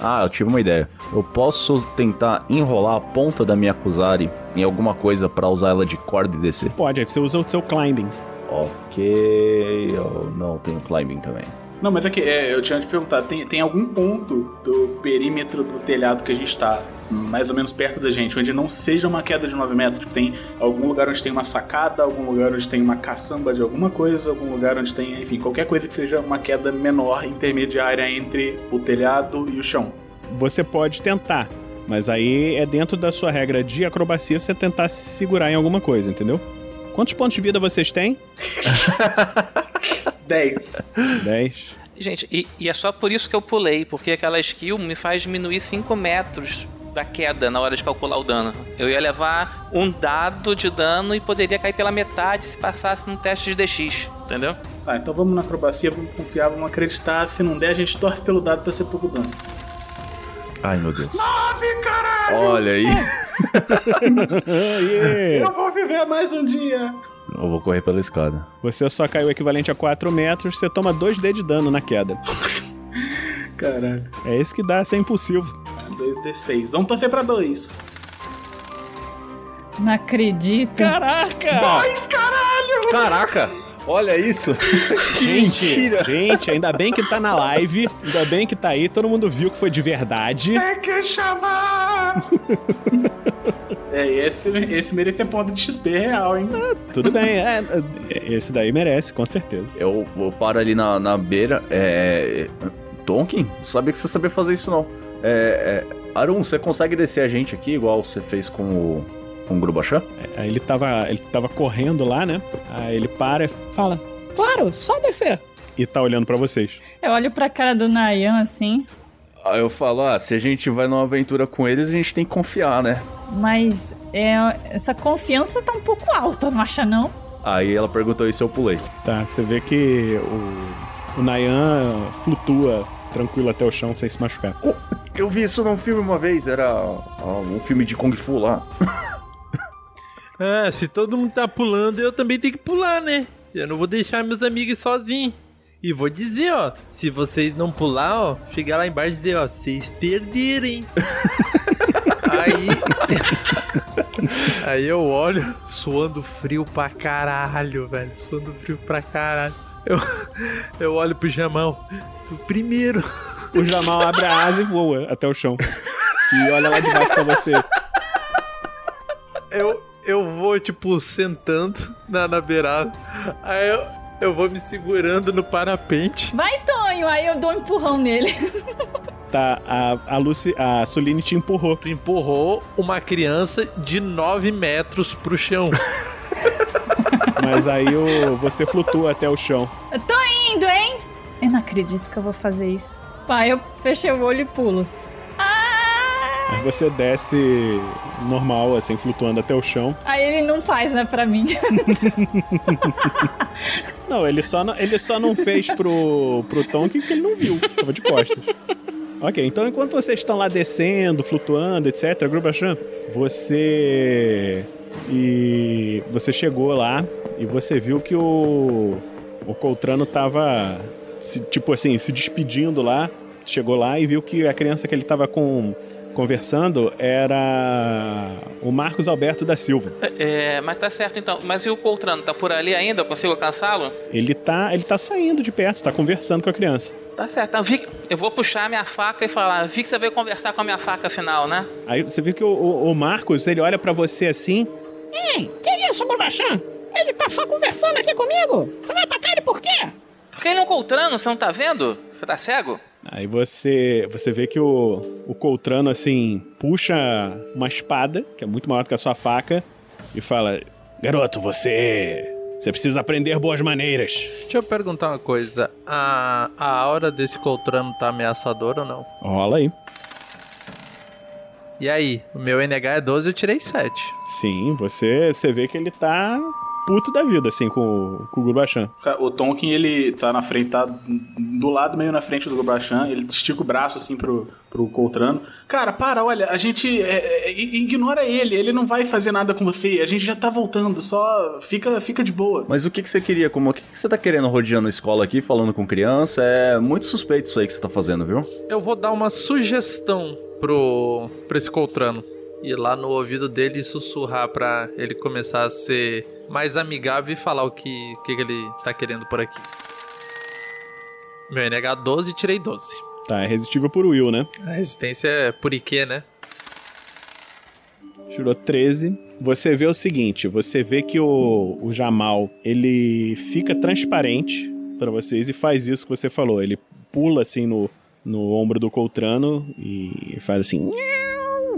Ah, eu tive uma ideia. Eu posso tentar enrolar a ponta da minha Kuzari em alguma coisa pra usar ela de corda e descer? pode, aí você usa o seu climbing. Ok. Eu não tenho climbing também. Não, mas é que é, eu tinha te perguntar, tem, tem algum ponto do perímetro do telhado que a gente tá, mais ou menos perto da gente, onde não seja uma queda de 9 metros? Tipo, tem algum lugar onde tem uma sacada, algum lugar onde tem uma caçamba de alguma coisa, algum lugar onde tem, enfim, qualquer coisa que seja uma queda menor, intermediária entre o telhado e o chão. Você pode tentar, mas aí é dentro da sua regra de acrobacia você tentar se segurar em alguma coisa, entendeu? Quantos pontos de vida vocês têm? [LAUGHS] 10. 10. Gente, e, e é só por isso que eu pulei, porque aquela skill me faz diminuir 5 metros da queda na hora de calcular o dano. Eu ia levar um dado de dano e poderia cair pela metade se passasse no teste de DX, entendeu? Tá, então vamos na acrobacia, vamos confiar, vamos acreditar. Se não der, a gente torce pelo dado pra ser pouco dano. Ai, meu Deus. Nove, caralho! Olha aí. [LAUGHS] [LAUGHS] Yeah. Eu vou viver mais um dia! Eu vou correr pela escada. Você só caiu o equivalente a 4 metros, você toma 2D de dano na queda. [LAUGHS] Caralho. É isso que dá ser impulsivo. 2d6. Vamos torcer pra 2. Não acredito. Caraca! Dois, caralho! Caraca! Olha isso! [LAUGHS] que Gente, mentira! gente, ainda bem que tá na live, ainda bem que tá aí, todo mundo viu que foi de verdade. Tem que chamar! é, esse, esse merecia ponto de XP real, hein? Tudo bem, é, é, esse daí merece, com certeza. Eu, eu paro ali na, na beira. É. Tonkin? Não sabia que você sabia fazer isso, não. É. é Arun, você consegue descer a gente aqui, igual você fez com o. com o Grubachan? Aí ele tava, ele tava correndo lá, né? Aí ele para e Fala, claro, só descer. e tá olhando pra vocês. Eu olho pra cara do Nayan assim, Aí eu falo, ah, se a gente vai numa aventura com eles, a gente tem que confiar, né? mas é, essa confiança tá um pouco alta, não acha não? Aí ela perguntou isso eu pulei. Tá, você vê que o, o Nayan flutua tranquilo até o chão sem se machucar. Eu vi isso num filme uma vez, era ó, um filme de Kung Fu lá. [LAUGHS] Ah, se todo mundo tá pulando, eu também tenho que pular, né? Eu não vou deixar meus amigos sozinhos. E vou dizer, ó, se vocês não pular, ó, chegar lá embaixo e dizer, ó, vocês perderem. [LAUGHS] Aí. [LAUGHS] Aí eu olho, suando frio pra caralho, velho. Suando frio pra caralho. Eu, eu olho pro Jamão. Tu primeiro. O Jamal abre a asa e voa até o chão. E olha lá de baixo pra você. Eu, eu vou, tipo, sentando na, na beirada. Aí eu, eu vou me segurando no parapente. Vai, Tonho! Aí eu dou um empurrão nele. [LAUGHS] Tá, a, a Lucy, a Suline te empurrou. Tu empurrou uma criança de 9 metros pro chão. [LAUGHS] Mas aí o, você flutua até o chão. Eu tô indo, hein? Eu não acredito que eu vou fazer isso. Pai, eu fechei o olho e pulo. Aí você desce normal, assim, flutuando até o chão. Aí ele não faz, né, pra mim. [LAUGHS] Não, ele só não, ele só não fez pro, pro Tonkin porque ele não viu. Tava de costas. Ok, então enquanto vocês estão lá descendo, flutuando, etc., Grubachan, você. E você chegou lá e você viu que o. O Coltrano tava. se- tipo assim, se despedindo lá. Chegou lá e viu que a criança que ele tava com, conversando era o Marcos Alberto da Silva. É, mas tá certo então. Mas e o Coltrano? Tá por ali ainda? Eu consigo alcançá-lo? Ele tá, ele tá saindo de perto, tá conversando com a criança. Tá certo. Então, Vic, eu vou puxar a minha faca e falar: Vi que você veio conversar com a minha faca afinal, né? Aí você viu que o, o- o Marcos, ele olha pra você assim. Ei, que isso, Grubachan? Ele tá só conversando aqui comigo. Você vai atacar ele por quê? Porque ele é um Coltrano, você não tá vendo? Você tá cego? Aí você, você vê que o, o Coltrano, assim, puxa uma espada, que é muito maior do que a sua faca, e fala: Garoto, você. Você precisa aprender boas maneiras. Deixa eu perguntar uma coisa. A, a aura desse Coltrano tá ameaçadora ou não? Rola aí. E aí? O meu NH é 12 eu tirei 7. Sim, você, você vê que ele tá puto da vida, assim, com, o- com o Gubachan. O Tonkin, ele tá na frente, tá do lado meio na frente do Gobachan, ele estica o braço assim pro, pro Coltrano. Cara, para, olha, a gente é, é, ignora ele, ele não vai fazer nada com você, a gente já tá voltando, só fica, fica de boa. Mas o que, que você queria? Como, o que, que você tá querendo rodeando a escola aqui, falando com criança? É muito suspeito isso aí que você tá fazendo, viu? Eu vou dar uma sugestão pro, pro esse Coltrano. Ir lá no ouvido dele e sussurrar pra ele começar a ser mais amigável e falar o que, que, que ele tá querendo por aqui. Meu NH 12 tirei 12. Tá, é resistível por Will, né? A resistência é por Ike, né? Tirou 13. Você vê o seguinte, você vê que o, o Jamal, ele fica transparente pra vocês e faz isso que você falou. Ele pula assim no, no ombro do Coltrano e faz assim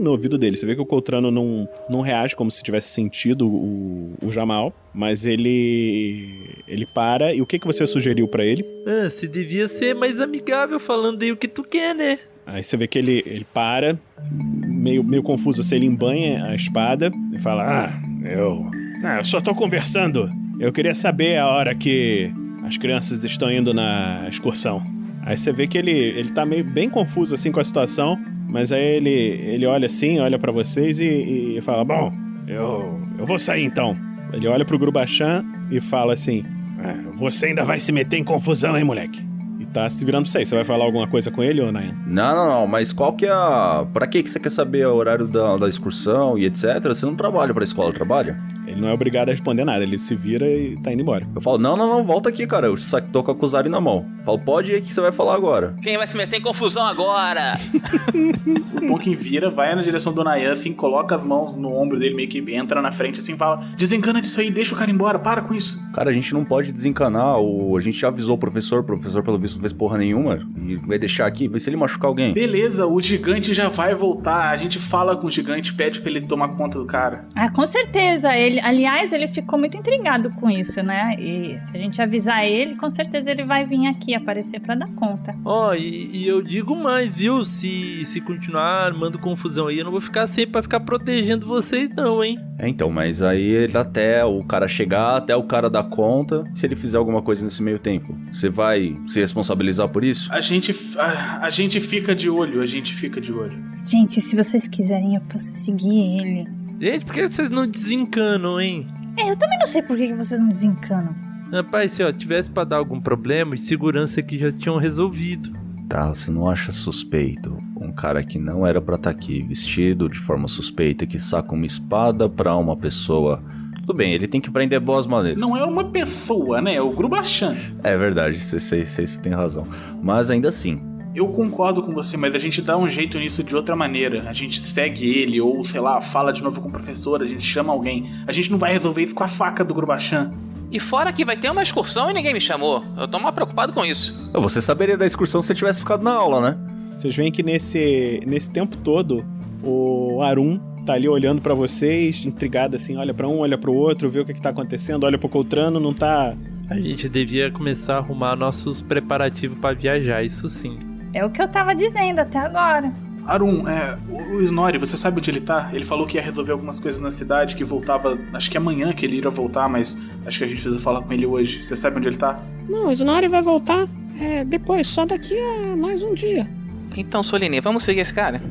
no ouvido dele. Você vê que o Coltrano não, não reage como se tivesse sentido o, o Jamal, mas ele ele para. E o que, que você sugeriu pra ele? Ah, você devia ser mais amigável falando aí o que tu quer, né? Aí você vê que ele, ele para, meio, meio confuso se ele embanha a espada e fala: Ah, eu. Ah, eu só tô conversando. Eu queria saber a hora que as crianças estão indo na excursão. Aí você vê que ele, ele tá meio bem confuso assim com a situação, mas aí ele, ele olha assim, olha para vocês e, e fala: Bom, eu, eu vou sair então. Ele olha pro Grubachan e fala assim: ah, Você ainda vai se meter em confusão, hein, moleque? E tá se virando pra você. Você vai falar alguma coisa com ele ou não? Não, não, não, mas qual que é a. Pra que que você quer saber o horário da, da excursão e etc? Você não trabalha pra escola, trabalha? Ele não é obrigado a responder nada, ele se vira e tá indo embora. Eu falo, não, não, não, volta aqui, cara. Eu só tô com a Kuzari na mão. Eu falo, pode ir que você vai falar agora. Quem vai se meter em confusão agora? [LAUGHS] O Tonkin vira, vai na direção do Nayan, assim, coloca as mãos no ombro dele, meio que entra na frente, assim, fala: Desencana disso aí, deixa o cara embora, para com isso. Cara, a gente não pode desencanar. O... A gente já avisou o professor, o professor, pelo visto, não fez porra nenhuma. E vai deixar aqui, vê se ele machucar alguém. Beleza, o gigante já vai voltar. A gente fala com o gigante, pede pra ele tomar conta do cara. Ah, com certeza. Ele, aliás, ele ficou muito intrigado com isso, né? E se a gente avisar ele, com certeza ele vai vir aqui aparecer pra dar conta. Ó, e, e eu digo mais, viu? Se, se continuar armando confusão aí, eu não vou ficar sempre pra ficar protegendo vocês, não, hein? É, então, mas aí ele até o cara chegar, até o cara dar conta, se ele fizer alguma coisa nesse meio tempo, você vai se responsabilizar por isso? A gente, a, a gente fica de olho, a gente fica de olho. Gente, se vocês quiserem, eu posso seguir ele. Gente, por que vocês não desencanam, hein? É, eu também não sei por que vocês não desencanam. Rapaz, se ó, tivesse pra dar algum problema, de segurança que já tinham resolvido. Tá, você não acha suspeito um cara que não era pra estar aqui, vestido de forma suspeita, que saca uma espada pra uma pessoa. Tudo bem, ele tem que aprender boas maneiras. Não é uma pessoa, né? É o Grubachan. É verdade, você, você, você, você tem razão. Mas ainda assim, Eu concordo com você, mas a gente dá um jeito nisso de outra maneira. A gente segue ele, ou sei lá, fala de novo com o professor, a gente chama alguém. A gente não vai resolver isso com a faca do Grubachan. E fora que vai ter uma excursão e ninguém me chamou. Eu tô mal preocupado com isso. você saberia da excursão se você tivesse ficado na aula, né? Vocês veem que nesse, nesse tempo todo, o Arum tá ali olhando pra vocês, intrigado assim, olha pra um, olha pro outro, vê o que, que tá acontecendo, olha pro Coltrano, não tá. A gente devia começar a arrumar nossos preparativos pra viajar, isso sim. É o que eu tava dizendo até agora. Arum, é, o Snorri, você sabe onde ele tá? Ele falou que ia resolver algumas coisas na cidade, que voltava. Acho que amanhã que ele iria voltar, mas acho que a gente precisa falar com ele hoje. Você sabe onde ele tá? Não, o Snorri vai voltar é, depois, só daqui a mais um dia. Então, Soline, vamos seguir esse cara?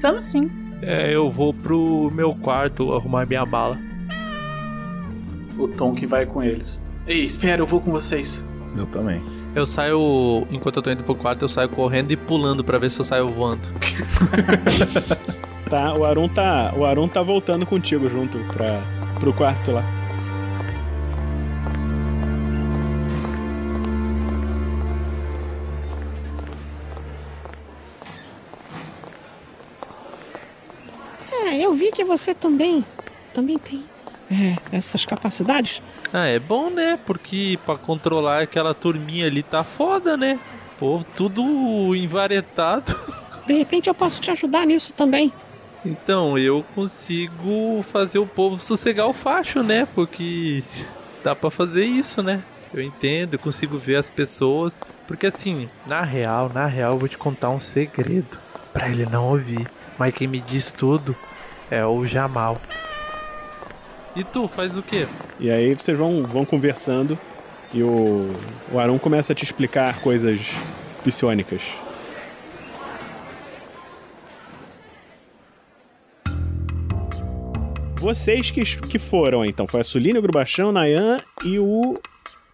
Vamos sim. É, eu vou pro meu quarto arrumar minha bala. O Tonkin vai com eles. Ei, espera, eu vou com vocês. Eu também. Eu saio, enquanto eu tô indo pro quarto, eu saio correndo e pulando pra ver se eu saio voando. [LAUGHS] Tá, o Arum tá. O Arum tá voltando contigo junto pra, pro quarto lá. É, eu vi que você também, também tem é, essas capacidades. Ah, é bom, né? Porque pra controlar aquela turminha ali tá foda, né? Pô, tudo envaretado. [LAUGHS] De repente eu posso te ajudar nisso também. Então, eu consigo fazer o povo sossegar o facho, né? Porque dá pra fazer isso, né? Eu entendo, eu consigo ver as pessoas. Porque assim, na real, na real, eu vou te contar um segredo. Pra ele não ouvir. Mas quem me diz tudo é o Jamal. E tu, faz o quê? E aí vocês vão, vão conversando e o, o Arum começa a te explicar coisas psiônicas. Vocês que, que foram, então, foi a Suline, o Grubachão, o Nayan e o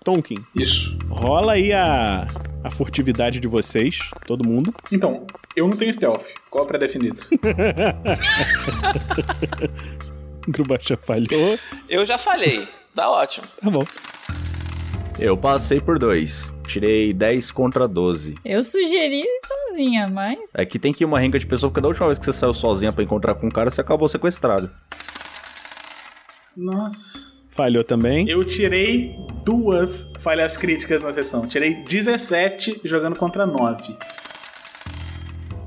Tonkin. Isso. Rola aí a, a furtividade de vocês, todo mundo. Então, eu não tenho stealth. Qual é o pré-definido? [LAUGHS] O Grubachão falhou. Eu já falei. Tá ótimo. Tá bom. Eu passei por dois. Tirei 10 contra 12. Eu sugeri sozinha, mas. É que tem que ir uma renga de pessoa, porque da última vez que você saiu sozinha pra encontrar com um cara, você acabou sequestrado. Nossa. Falhou também. Eu tirei duas falhas críticas na sessão. Tirei 17 jogando contra 9.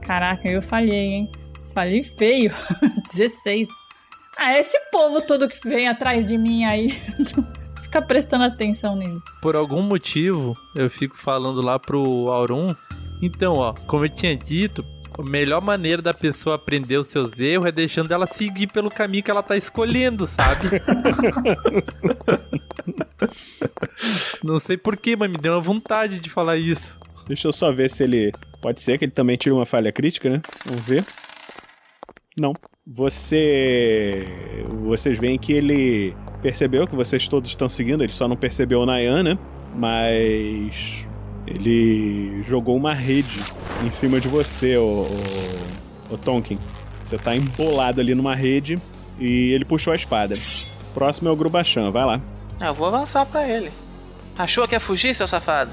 Caraca, eu falhei, hein? Falhei feio. [LAUGHS] 16. Ah, esse povo todo que vem atrás de mim aí. [LAUGHS] Fica prestando atenção nisso. Por algum motivo, eu fico falando lá pro Aurum. Então, ó, como eu tinha dito, A melhor maneira da pessoa aprender os seus erros é deixando ela seguir pelo caminho que ela tá escolhendo, sabe? [LAUGHS] Não sei porquê, mas me deu uma vontade de falar isso. Deixa eu só ver se ele. Pode ser que ele também tire uma falha crítica, né? Vamos ver. Não. Você. Vocês veem que ele percebeu que vocês todos estão seguindo, ele só não percebeu o Nayan, né? Mas. Ele jogou uma rede em cima de você, o, o, o Tonkin. Você tá embolado ali numa rede e ele puxou a espada. Próximo é o Grubachan, vai lá. Eu vou avançar pra ele. Achou que ia fugir, seu safado?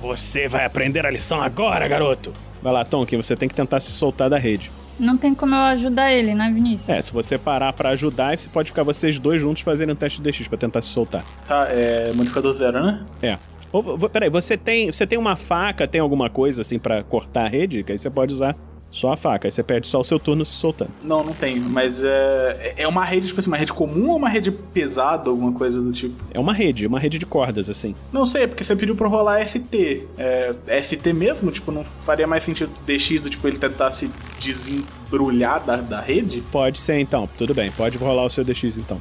Você vai aprender a lição agora, garoto! Vai lá, Tonkin, você tem que tentar se soltar da rede. Não tem como eu ajudar ele, né, Vinícius? É, se você parar pra ajudar, você pode ficar vocês dois juntos fazendo um teste de DX pra tentar se soltar. Tá, é modificador zero, né? É. Ou, peraí, você tem, você tem uma faca, tem alguma coisa assim pra cortar a rede? Que aí você pode usar só a faca. Aí você perde só o seu turno se soltando. Não, não tenho, mas é, é uma rede, tipo assim, uma rede comum ou uma rede pesada, alguma coisa do tipo? É uma rede, uma rede de cordas, assim. Não sei, porque você pediu pra rolar ST. É, ST mesmo? Tipo, não faria mais sentido DX do tipo ele tentar se desembrulhar da, da rede? Pode ser então, tudo bem. Pode rolar o seu DX então.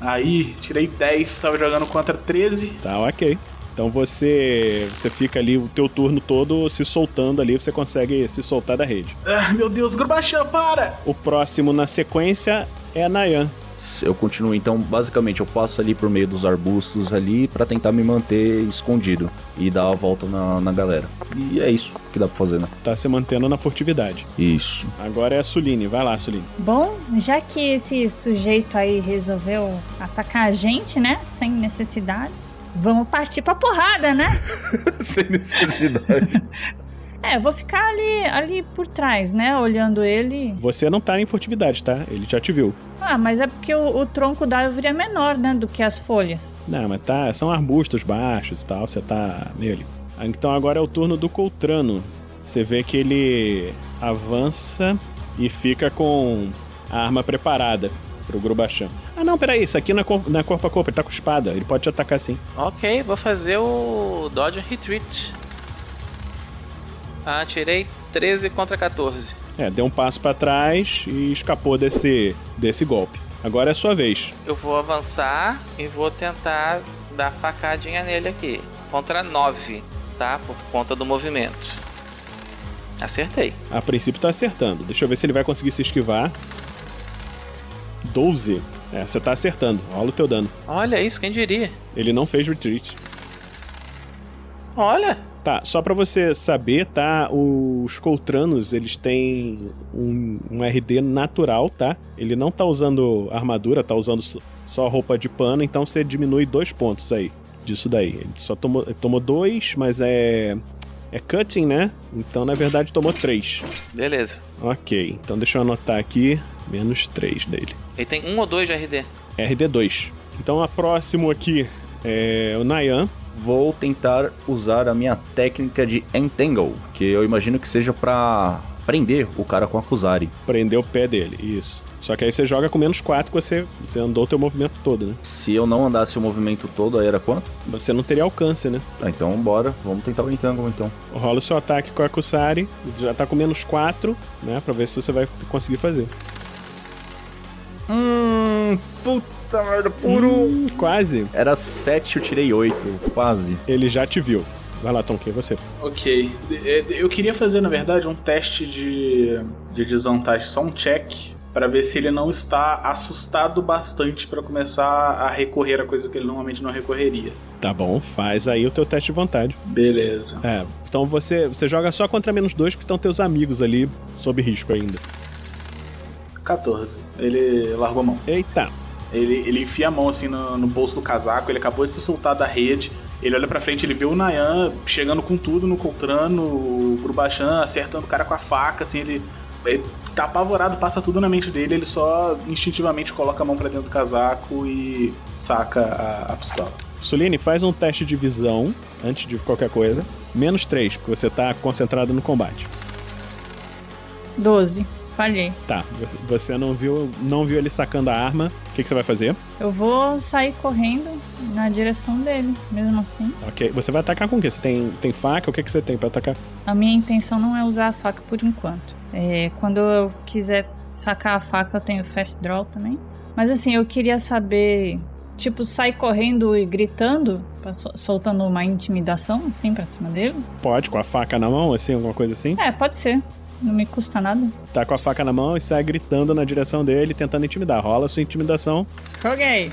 Aí, tirei 10, tava jogando contra 13. Tá, ok. Então você você fica ali o teu turno todo se soltando ali, você consegue se soltar da rede. Ah, meu Deus, Grubachan, para! O próximo na sequência é a Nayan. Eu continuo, então, basicamente, eu passo ali por meio dos arbustos ali pra tentar me manter escondido e dar a volta na, na galera. E é isso que dá pra fazer, né? Tá se mantendo na furtividade. Isso. Agora é a Suline. Vai lá, Suline. Bom, já que esse sujeito aí resolveu atacar a gente, né? Sem necessidade, vamos partir pra porrada, né? [LAUGHS] Sem necessidade. [LAUGHS] É, eu vou ficar ali, ali por trás, né? Olhando ele. Você não tá em furtividade, tá? Ele já te viu. Ah, mas é porque o, o tronco da árvore é menor, né? Do que as folhas. Não, mas tá, são arbustos baixos e tal, você tá meio ali. Então agora é o turno do Coltrano. Você vê que ele avança e fica com a arma preparada pro Grubachan. Ah não, peraí, isso aqui não é, cor- não é corpo a corpo, ele tá com espada, ele pode te atacar sim. Ok, vou fazer o Dodge and Retreat. Ah, tirei 13 contra 14. É, deu um passo pra trás e escapou desse, desse golpe. Agora é a sua vez. Eu vou avançar e vou tentar dar facadinha nele aqui. Contra 9, tá? Por conta do movimento. Acertei. A princípio tá acertando. Deixa eu ver se ele vai conseguir se esquivar. 12. É, você tá acertando. Rola o teu dano. Olha isso, quem diria? Ele não fez retreat. Olha! Tá, só pra você saber, tá? Os Coltranos, eles têm um, um RD natural, tá? Ele não tá usando armadura, tá usando só roupa de pano, então você diminui dois pontos aí disso daí. Ele só tomou, ele tomou dois, mas é. É cutting, né? Então, na verdade, tomou três. Beleza. Ok, então deixa eu anotar aqui. Menos três dele. Ele tem um ou dois de RD. RD2. Então, a próximo aqui é o Nayan. Vou tentar usar a minha técnica de Entangle, que eu imagino que seja pra prender o cara com a Kuzari. Prender o pé dele, isso. Só que aí você joga com menos 4 que você, você andou o teu movimento todo, né? Se eu não andasse o movimento todo, aí era quanto? Você não teria alcance, né? Ah, então bora, vamos tentar o Entangle então. Rola o seu ataque com a Kusari, já tá com menos 4, né? Pra ver se você vai conseguir fazer. Hum, puta merda, puro. Hum, quase. Era 7, eu tirei 8, quase. Ele já te viu. Vai lá, Tom, que é você. Ok. É, Eu queria fazer, na verdade, um teste de, de desvantagem, só um check, pra ver se ele não está assustado bastante pra começar a recorrer a coisas que ele normalmente não recorreria. Tá bom, faz aí o teu teste de vontade. Beleza. É, então você, você joga só contra menos 2 porque estão teus amigos ali sob risco ainda. 14. Ele largou a mão. Eita! Ele, ele enfia a mão assim no, no bolso do casaco, ele acabou de se soltar da rede. Ele olha pra frente, ele vê o Nayan chegando com tudo no Coltrano, o Grubachan acertando o cara com a faca, assim, ele, ele tá apavorado, passa tudo na mente dele, ele só instintivamente coloca a mão pra dentro do casaco e saca a, a pistola. Suline, faz um teste de visão antes de qualquer coisa. Menos 3, porque você tá concentrado no combate. 12. Falhei. Tá, você- não viu, não viu ele sacando a arma. O que, que você vai fazer? Eu vou sair correndo na direção dele, mesmo assim. Ok, você vai atacar com o quê? Você tem, tem faca? O que, que você tem pra atacar? A minha intenção não é usar a faca por enquanto. É, quando eu quiser sacar a faca, eu tenho fast draw também. Mas assim, eu queria saber, tipo, sair correndo e gritando, soltando uma intimidação, assim, pra cima dele. Pode, com a faca na mão, assim, alguma coisa assim? É, pode ser. Não me custa nada. Tá com a faca na mão e sai gritando na direção dele, tentando intimidar. Rola a sua intimidação. Joguei.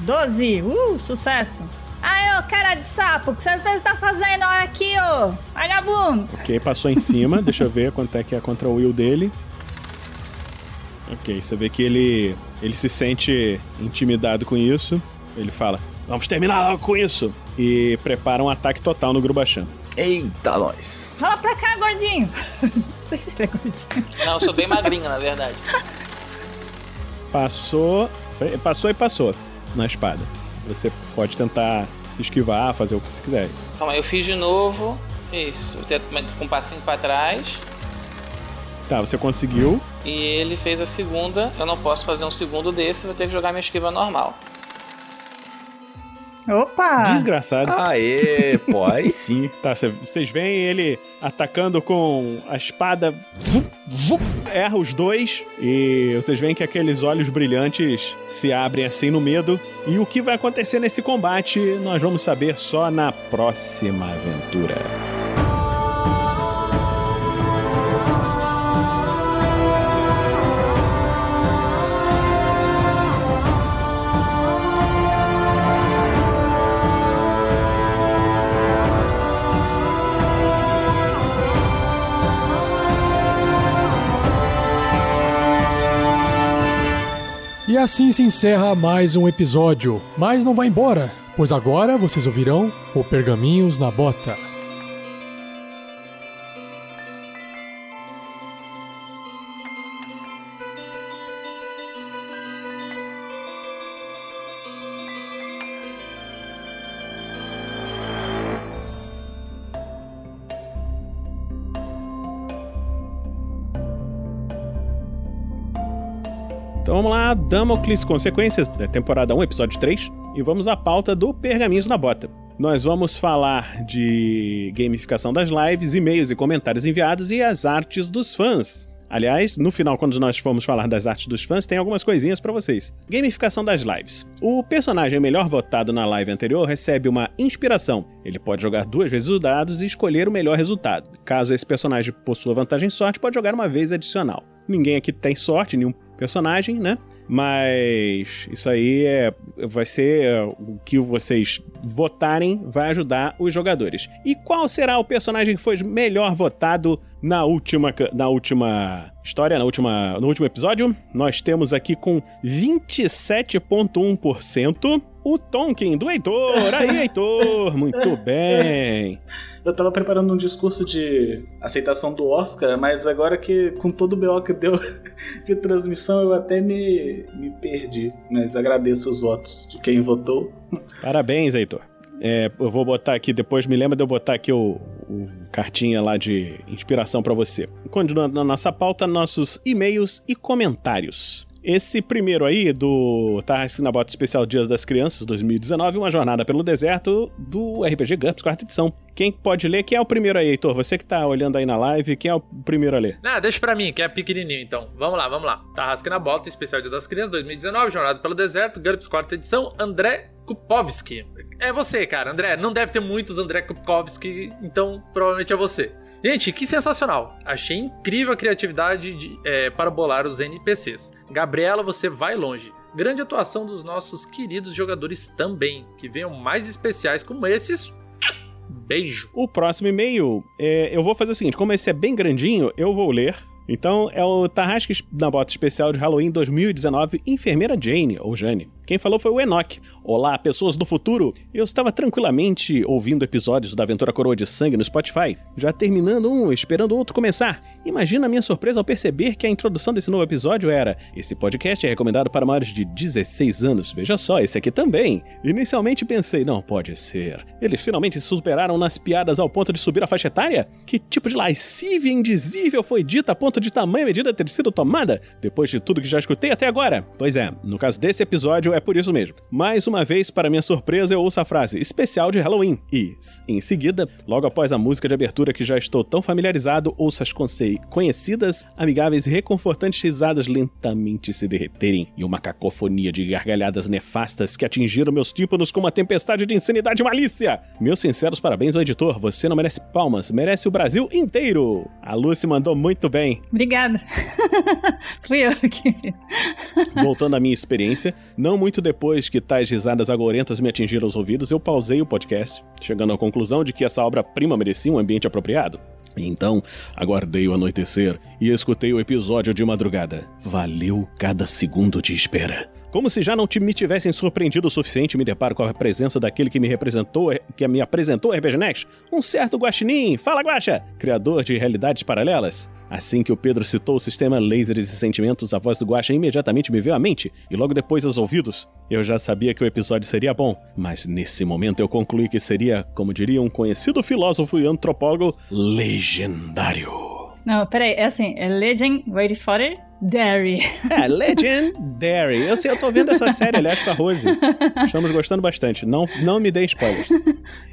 12. Uh, sucesso. Aí, ô cara de sapo, o que você tá fazendo aqui, ô? Vagabundo. Ok, passou em cima. [LAUGHS] Deixa eu ver quanto é que é contra o will dele. Ok, você vê que ele, ele se sente intimidado com isso. Ele fala: Vamos terminar logo com isso! E prepara um ataque total no Grubachan. Eita, nós. Rola pra cá, gordinho. [LAUGHS] Não sei se ele é gordinho. Não, eu sou bem magrinho, na verdade. Passou. Passou e passou na espada. Você pode tentar se esquivar, fazer o que você quiser. Calma, aí, eu fiz de novo. Isso, com um passinho pra trás. Tá, você conseguiu. E ele fez a segunda. Eu não posso fazer um segundo desse, vou ter que jogar minha esquiva normal. Opa! Desgraçado. Aê, pô, aí sim. [LAUGHS] Tá, cê- vocês veem ele atacando com a espada. Vup, vup, erra os dois. E vocês veem que aqueles olhos brilhantes se abrem assim no medo. E o que vai acontecer nesse combate, nós vamos saber só na próxima aventura. E assim se encerra mais um episódio. Mas não vai embora, pois agora vocês ouvirão o Pergaminhos na Bota. Então vamos lá, Damocles Consequências, da temporada 1, episódio 3. E vamos à pauta do Pergaminhos na Bota. Nós vamos falar de gamificação das lives, e-mails e comentários enviados e as artes dos fãs. Aliás, no final, quando nós formos falar das artes dos fãs, tem algumas coisinhas pra vocês. Gamificação das lives. O personagem melhor votado na live anterior recebe uma inspiração. Ele pode jogar duas vezes os dados e escolher o melhor resultado. Caso esse personagem possua vantagem em sorte, pode jogar uma vez adicional. Ninguém aqui tem sorte, nenhum personagem, né? Mas isso aí é, vai ser é, o que vocês votarem, vai ajudar os jogadores. E qual será o personagem que foi melhor votado na última, na última história, na última, no último episódio? Nós temos aqui com 27,1% o Tonkin do Heitor. Aí, Heitor! Muito bem! Eu tava preparando um discurso de aceitação do Oscar, mas agora que com todo o BO que deu [LAUGHS] de transmissão, eu até me, me perdi. Mas agradeço os votos de quem votou. Parabéns, Heitor. É, eu vou botar aqui, depois me lembra de eu botar aqui o, o cartinha lá de inspiração pra você. Continuando na nossa pauta, nossos e-mails e comentários. Esse primeiro aí, do Tarrasque na Bota Especial Dia das Crianças 2019, uma jornada pelo deserto do RPG GURPS, quarta edição. Quem pode ler? Quem é o primeiro aí, Heitor? Você que tá olhando aí na live, quem é o primeiro a ler? Ah, deixa pra mim, que é pequenininho, então. Vamos lá, vamos lá. Tarrasque na Bota, especial Dia das Crianças, 2019, Jornada pelo Deserto, GURPS, quarta edição, André Kupovski. É você, cara, André. Não deve ter muitos André Kupovski, então provavelmente é você. Gente, que sensacional! Achei incrível a criatividade de- é, para bolar os NPCs. Gabriela, você vai longe. Grande atuação dos nossos queridos jogadores também. Que venham mais especiais como esses. Beijo. O próximo e-mail, é, eu vou fazer o seguinte: como esse é bem grandinho, eu vou ler. Então é o Tarrasque na bota especial de Halloween 2019, Enfermeira Jane, ou Jane. Quem falou foi o Enoch. Olá, pessoas do futuro! Eu estava tranquilamente ouvindo episódios da Aventura Coroa de Sangue no Spotify, já terminando um, esperando outro começar. Imagina a minha surpresa ao perceber que a introdução desse novo episódio era: Esse podcast é recomendado para maiores de 16 anos. Veja só, esse aqui também. Inicialmente pensei, não pode ser. Eles finalmente se superaram nas piadas ao ponto de subir a faixa etária? Que tipo de lascívia indizível foi dita a ponto de tamanha medida ter sido tomada? Depois de tudo que já escutei até agora? Pois é, no caso desse episódio é por isso mesmo. Mais uma vez, para minha surpresa, eu ouço a frase especial de Halloween. E, em seguida, logo após a música de abertura que já estou tão familiarizado, ouço as conhecidas, amigáveis e reconfortantes risadas lentamente se derreterem e uma cacofonia de gargalhadas nefastas que atingiram meus tímpanos com uma tempestade de insanidade e malícia. Meus sinceros parabéns ao editor, você não merece palmas, merece o Brasil inteiro. A Lucy mandou muito bem. Obrigada. [LAUGHS] Fui eu que. Voltando à minha experiência, não muito depois que tais risadas agorentas me atingiram os ouvidos, eu pausei o podcast, chegando à conclusão de que essa obra-prima merecia um ambiente apropriado. Então, aguardei o anoitecer e escutei o episódio de madrugada. Valeu cada segundo de espera. Como se já não te- me tivessem surpreendido o suficiente, me deparo com a presença daquele que me representou, que me apresentou a RPG Next, um certo Guaxinim, fala Guaxa, criador de realidades paralelas. Assim que o Pedro citou o sistema Lasers e Sentimentos, a voz do Guaxa imediatamente me veio à mente e logo depois aos ouvidos. Eu já sabia que o episódio seria bom, mas nesse momento eu concluí que seria, como diria um conhecido filósofo e antropólogo, legendário. Não, peraí, é assim, é Legend, wait for it, Dairy. [LAUGHS] É, Legendary. Eu sei, eu tô vendo essa série, aliás, com a Rose. Estamos gostando bastante. Não, não me dê spoilers.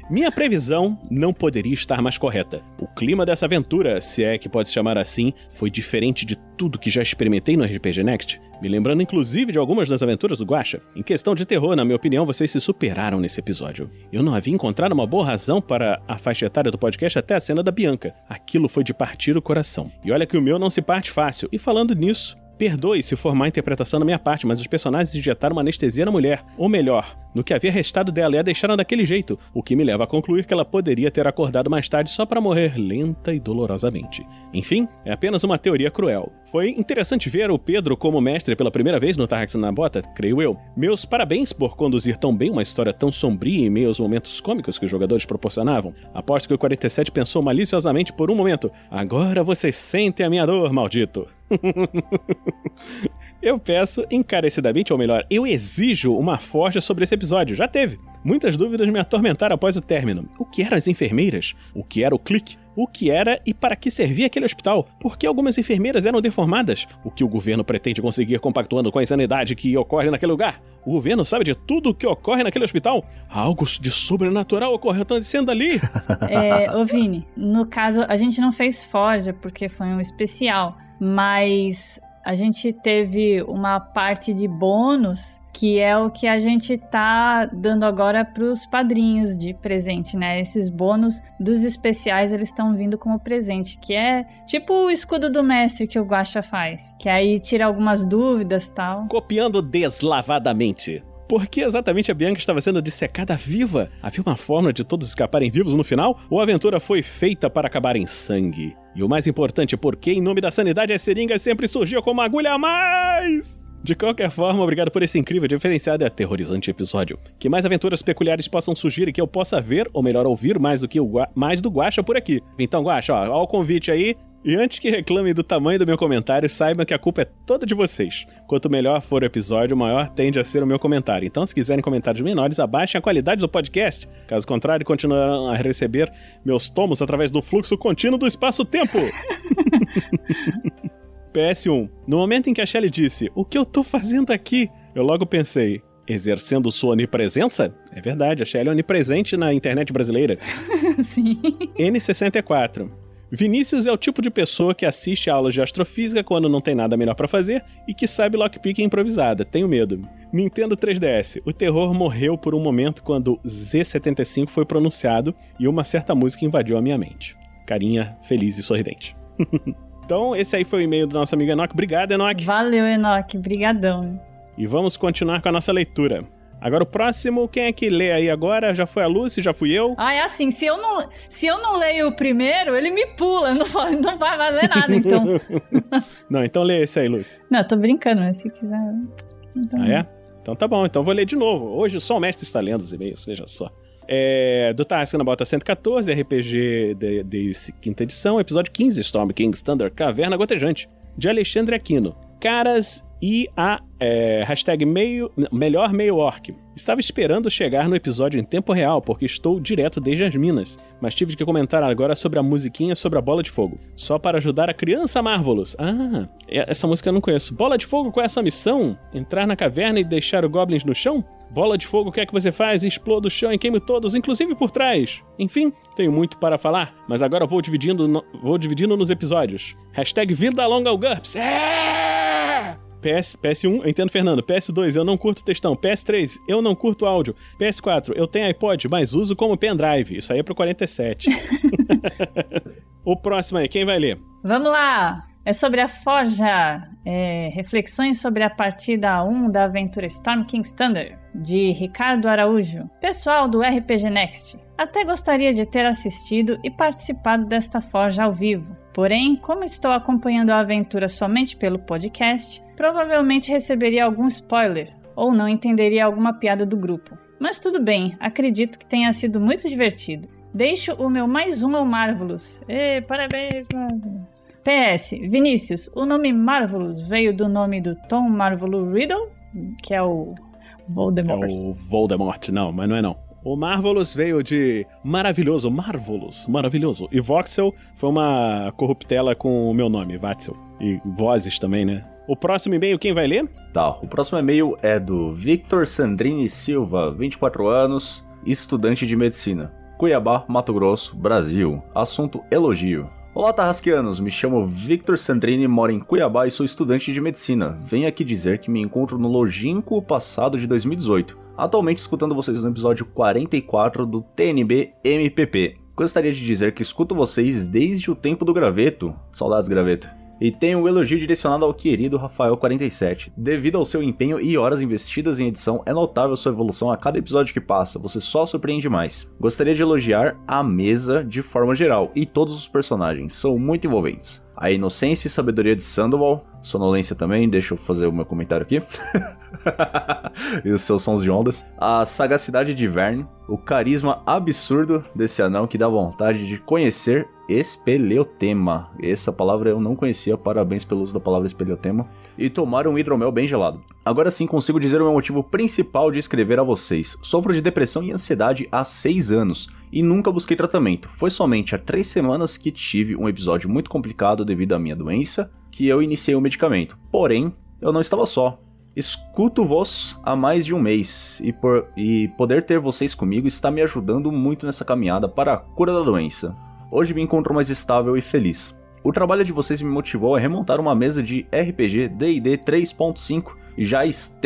Minha previsão não poderia estar mais correta. O clima dessa aventura, se é que pode se chamar assim, foi diferente de tudo que já experimentei no RPG Next, me lembrando inclusive de algumas das aventuras do Guacha. Em questão de terror, na minha opinião, vocês se superaram nesse episódio. Eu não havia encontrado uma boa razão para a faixa etária do podcast até a cena da Bianca. Aquilo foi de partir o coração. E olha que o meu não se parte fácil. E falando nisso, Perdoe se for má interpretação da minha parte, mas os personagens injetaram uma anestesia na mulher. Ou melhor, no que havia restado dela e a deixaram daquele jeito, o que me leva a concluir que ela poderia ter acordado mais tarde só para morrer lenta e dolorosamente. Enfim, é apenas uma teoria cruel. Foi interessante ver o Pedro como mestre pela primeira vez no Tarrax na Bota, creio eu. Meus parabéns por conduzir tão bem uma história tão sombria em meio aos momentos cômicos que os jogadores proporcionavam. Aposto que o 47 pensou maliciosamente por um momento: agora vocês sentem a minha dor, maldito. [LAUGHS] Eu peço encarecidamente, ou melhor, eu exijo uma forja sobre esse episódio. Já teve. Muitas dúvidas me atormentaram após o término. O que eram as enfermeiras? O que era o clique? O que era e para que servia aquele hospital? Por que algumas enfermeiras eram deformadas? O que o governo pretende conseguir compactuando com a insanidade que ocorre naquele lugar? O governo sabe de tudo o que ocorre naquele hospital? Algo de sobrenatural ocorre acontecendo ali? [LAUGHS] É, ô Vini, no caso, a gente não fez Forja porque foi um especial, mas a gente teve uma parte de bônus que é o que a gente tá dando agora pros padrinhos de presente, né? Esses bônus dos especiais, eles estão vindo como presente, que é tipo o escudo do mestre que o Guaxa faz, que aí tira algumas dúvidas tal. Copiando deslavadamente. Por que exatamente a Bianca estava sendo dissecada viva? Havia uma forma de todos escaparem vivos no final? Ou a aventura foi feita para acabar em sangue? E o mais importante, por que em nome da sanidade a seringa sempre surgia como uma agulha a mais? De qualquer forma, obrigado por esse incrível, diferenciado e aterrorizante episódio. Que mais aventuras peculiares possam surgir e que eu possa ver, ou melhor, ouvir mais do que o mais do Guacha por aqui. Então, Guacha, ó, ó o convite aí. E antes que reclame do tamanho do meu comentário, saiba que a culpa é toda de vocês. Quanto melhor for o episódio, maior tende a ser o meu comentário. Então, se quiserem comentários menores, abaixem a qualidade do podcast. Caso contrário, continuarão a receber meus tomos através do fluxo contínuo do espaço-tempo. [LAUGHS] PS1. No momento em que a Shelly disse, o que eu tô fazendo aqui? Eu logo pensei, exercendo sua onipresença? É verdade, a Shelly é onipresente na internet brasileira. [LAUGHS] Sim. N64. Vinícius é o tipo de pessoa que assiste aulas de astrofísica quando não tem nada melhor pra fazer e que sabe lockpick improvisada. Tenho medo. Nintendo 3DS. O terror morreu por um momento quando Z75 foi pronunciado e uma certa música invadiu a minha mente. Carinha feliz e sorridente. [LAUGHS] então, esse aí foi o e-mail do nosso amigo Enoch. Obrigado, Enoch. Valeu, Enoque, brigadão. E vamos continuar com a nossa leitura. Agora o próximo, quem é que lê aí agora? Já foi a Lucy, já fui eu? Ah, é assim, se eu não, se eu não leio o primeiro, ele me pula, [LAUGHS] não, vai- não vai valer nada, então. [LAUGHS] Não, então lê esse aí, Lucy. não, tô brincando, mas se quiser... Então... Ah, é? Então tá bom, então vou ler de novo. Hoje só o mestre está lendo os e-mails, veja só. É, do Tarrasque na Bota 114, RPG de, de quinta edição, episódio 15, Storm King's Thunder, Caverna Gotejante, de Alexandre Aquino. Caras e a é, hashtag meio, melhor meio orc. Estava esperando chegar no episódio em tempo real, porque estou direto desde as minas, mas tive que comentar agora sobre a musiquinha sobre a bola de fogo. Só para ajudar a criança Marvelous. Ah, essa música eu não conheço. Bola de fogo, qual é a sua missão? Entrar na caverna e deixar os goblins no chão? Bola de fogo, o que é que você faz? Exploda o chão e queime todos, inclusive por trás. Enfim, tenho muito para falar, mas agora vou dividindo, no, vou dividindo nos episódios. Hashtag Vida Longa ao GURPS. É! PS, PS1, eu entendo, Fernando. PS2, eu não curto textão. PS3, eu não curto áudio. PS4, eu tenho iPod, mas uso como pendrive. Isso aí é pro 47. [LAUGHS] o próximo aí, quem vai ler? Vamos lá! É sobre a Forja. É, reflexões sobre a partida 1 da aventura Storm King's Thunder, de Ricardo Araújo. Pessoal do RPG Next, até gostaria de ter assistido e participado desta Forja ao vivo. Porém, como estou acompanhando a aventura somente pelo podcast, provavelmente receberia algum spoiler ou não entenderia alguma piada do grupo. Mas tudo bem, acredito que tenha sido muito divertido. Deixo o meu mais um ao Marvelous. Ê, parabéns, Marvelous. PS, Vinícius, o nome Marvelous veio do nome do Tom Marvolo Riddle, que é o Voldemort. É o Voldemort, não, mas não é não. O Marvelous veio de maravilhoso, Marvelous, maravilhoso. E Voxel foi uma corruptela com o meu nome, Vatzel. E vozes também, né? O próximo e-mail, quem vai ler? Tá, o próximo e-mail é do Victor Sandrini Silva, 24 anos, estudante de medicina. Cuiabá, Mato Grosso, Brasil. Assunto elogio. Olá, Tarrasqueanos. Me chamo Victor Sandrini, moro em Cuiabá e sou estudante de medicina. Venho aqui dizer que me encontro no longínquo passado de 2018. Atualmente escutando vocês no episódio 44 do TNB MPP. Gostaria de dizer que escuto vocês desde o tempo do graveto. Saudades, graveto. E tenho um elogio direcionado ao querido Rafael47. Devido ao seu empenho e horas investidas em edição, é notável sua evolução a cada episódio que passa, você só surpreende mais. Gostaria de elogiar a mesa de forma geral e todos os personagens, são muito envolventes. A inocência e sabedoria de Sandoval, sonolência também, deixa eu fazer o meu comentário aqui. [LAUGHS] e os seus sons de ondas. A sagacidade de Verne, o carisma absurdo desse anão que dá vontade de conhecer espeleotema. Essa palavra eu não conhecia, parabéns pelo uso da palavra espeleotema. E tomar um hidromel bem gelado. Agora sim consigo dizer o meu motivo principal de escrever a vocês. Sofro de depressão e ansiedade há 6 anos e nunca busquei tratamento. Foi somente há 3 semanas que tive um episódio muito complicado devido à minha doença que eu iniciei o medicamento. Porém, eu não estava só. Escuto-vos há mais de um mês e, por, e poder ter vocês comigo está me ajudando muito nessa caminhada para a cura da doença. Hoje me encontro mais estável e feliz. O trabalho de vocês me motivou a remontar uma mesa de RPG D&D 3.5 já,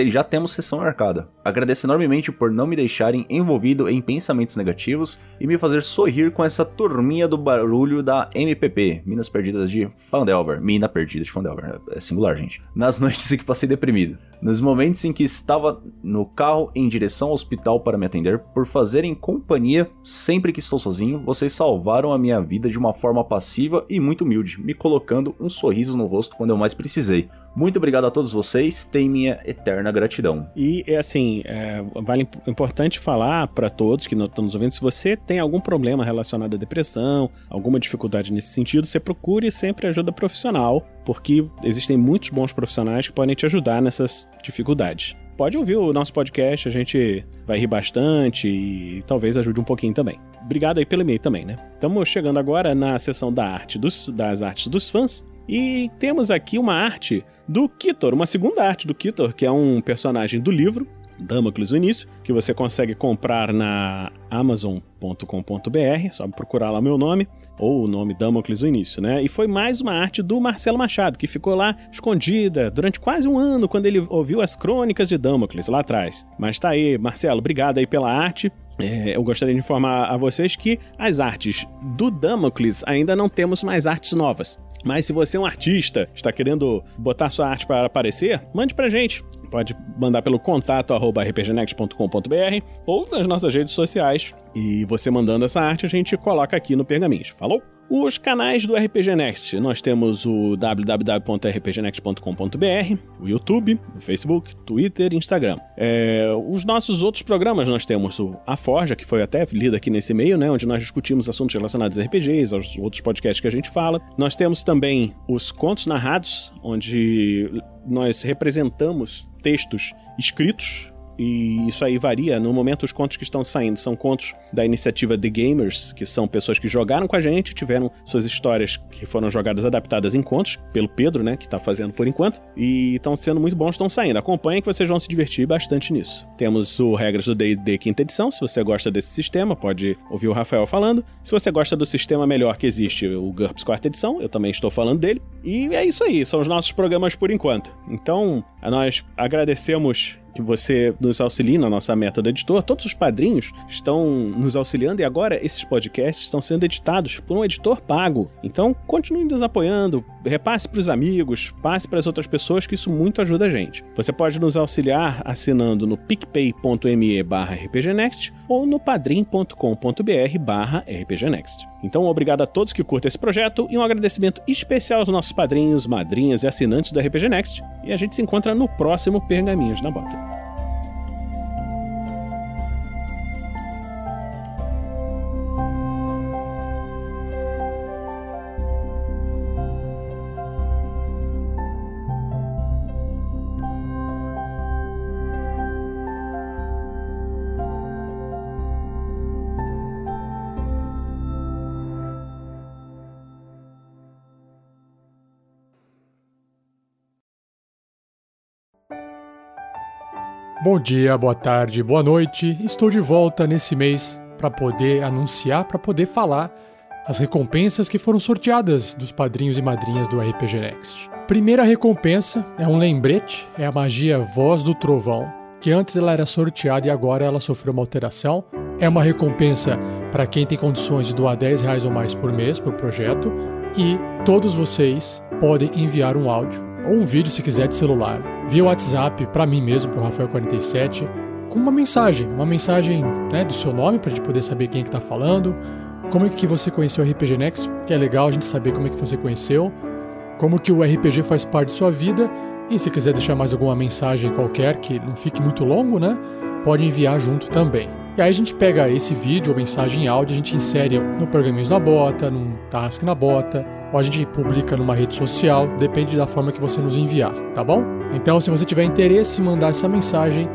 já temos sessão marcada. Agradeço enormemente por não me deixarem envolvido em pensamentos negativos e me fazer sorrir com essa turminha do barulho da MPP, Minas Perdidas de Fandelver. Mina Perdida de Fandelver, é singular, gente. Nas noites em que passei deprimido. Nos momentos em que estava no carro em direção ao hospital para me atender, por fazerem companhia sempre que estou sozinho, vocês salvaram a minha vida de uma forma passiva e muito humilde, me colocando um sorriso no rosto quando eu mais precisei. Muito obrigado a todos vocês, tem minha eterna gratidão. E é assim, é, vale importante falar para todos que estão nos ouvindo, se você tem algum problema relacionado à depressão, alguma dificuldade nesse sentido, você procure sempre ajuda profissional, porque existem muitos bons profissionais que podem te ajudar nessas dificuldades. Pode ouvir o nosso podcast, a gente vai rir bastante e talvez ajude um pouquinho também. Obrigado aí pelo e-mail também, né? Estamos chegando agora na seção da arte dos, das artes dos fãs. E temos aqui uma arte do Kitor, uma segunda arte do Kitor, que é um personagem do livro, Damocles o Início, que você consegue comprar na amazon.com.br, só procurar lá meu nome, ou o nome Damocles o Início, né? E foi mais uma arte do Marcelo Machado, que ficou lá escondida durante quase um ano quando ele ouviu as crônicas de Damocles lá atrás. Mas tá aí, Marcelo, obrigado aí pela arte. É, eu gostaria de informar a vocês que as artes do Damocles ainda não temos mais artes novas. Mas se você é um artista, está querendo botar sua arte para aparecer, mande pra gente. Pode mandar pelo contato rpgnext.com.br ou nas nossas redes sociais. E você mandando essa arte, a gente coloca aqui no Pergaminhos. Falou? Os canais do RPG Next. Nós temos o www.rpgnext.com.br, o YouTube, o Facebook, Twitter e Instagram. É, os nossos outros programas, nós temos o A Forja, que foi até lido aqui nesse meio, né? Onde nós discutimos assuntos relacionados a RPGs, aos outros podcasts que a gente fala. Nós temos também os Contos Narrados, onde nós representamos textos escritos e isso aí varia. No momento, os contos que estão saindo são contos da iniciativa The Gamers, que são pessoas que jogaram com a gente, tiveram suas histórias que foram jogadas adaptadas em contos, pelo Pedro, né, que tá fazendo por enquanto, e estão sendo muito bons, estão saindo. Acompanhem que vocês vão se divertir bastante nisso. Temos o Regras do D&D quinta edição, se você gosta desse sistema, pode ouvir o Rafael falando. Se você gosta do sistema melhor que existe, o GURPS quarta edição, eu também estou falando dele. E é isso aí, são os nossos programas por enquanto. Então, nós agradecemos que você nos auxilie na nossa meta do editor. Todos os padrinhos estão nos auxiliando e agora esses podcasts estão sendo editados por um editor pago. Então, continue nos apoiando, repasse para os amigos, passe para as outras pessoas, que isso muito ajuda a gente. Você pode nos auxiliar assinando no picpay.me barra rpgnext ou no padrim.com.br barra rpgnext. Então, obrigado a todos que curtem esse projeto e um agradecimento especial aos nossos padrinhos, madrinhas e assinantes do RPG Next. E a gente se encontra no próximo Pergaminhos na Bota. Bom dia, boa tarde, boa noite. Estou de volta nesse mês para poder anunciar, para poder falar as recompensas que foram sorteadas dos padrinhos e madrinhas do RPG Next. Primeira recompensa é um lembrete, é a magia Voz do Trovão, que antes ela era sorteada e agora ela sofreu uma alteração. É uma recompensa para quem tem condições de doar 10 reais ou mais por mês para o projeto e todos vocês podem enviar um áudio ou um vídeo se quiser de celular, via WhatsApp para mim mesmo, para o Rafael47, com uma mensagem, uma mensagem né, do seu nome para gente poder saber quem é que está falando, como é que você conheceu o RPG Next, que é legal a gente saber como é que você conheceu, como que o RPG faz parte de sua vida e se quiser deixar mais alguma mensagem qualquer que não fique muito longo, né, pode enviar junto também. E aí a gente pega esse vídeo ou mensagem em áudio, a gente insere no Pergaminhos na Bota, num Task na Bota, ou a gente publica numa rede social, depende da forma que você nos enviar, tá bom? Então, se você tiver interesse em mandar essa mensagem,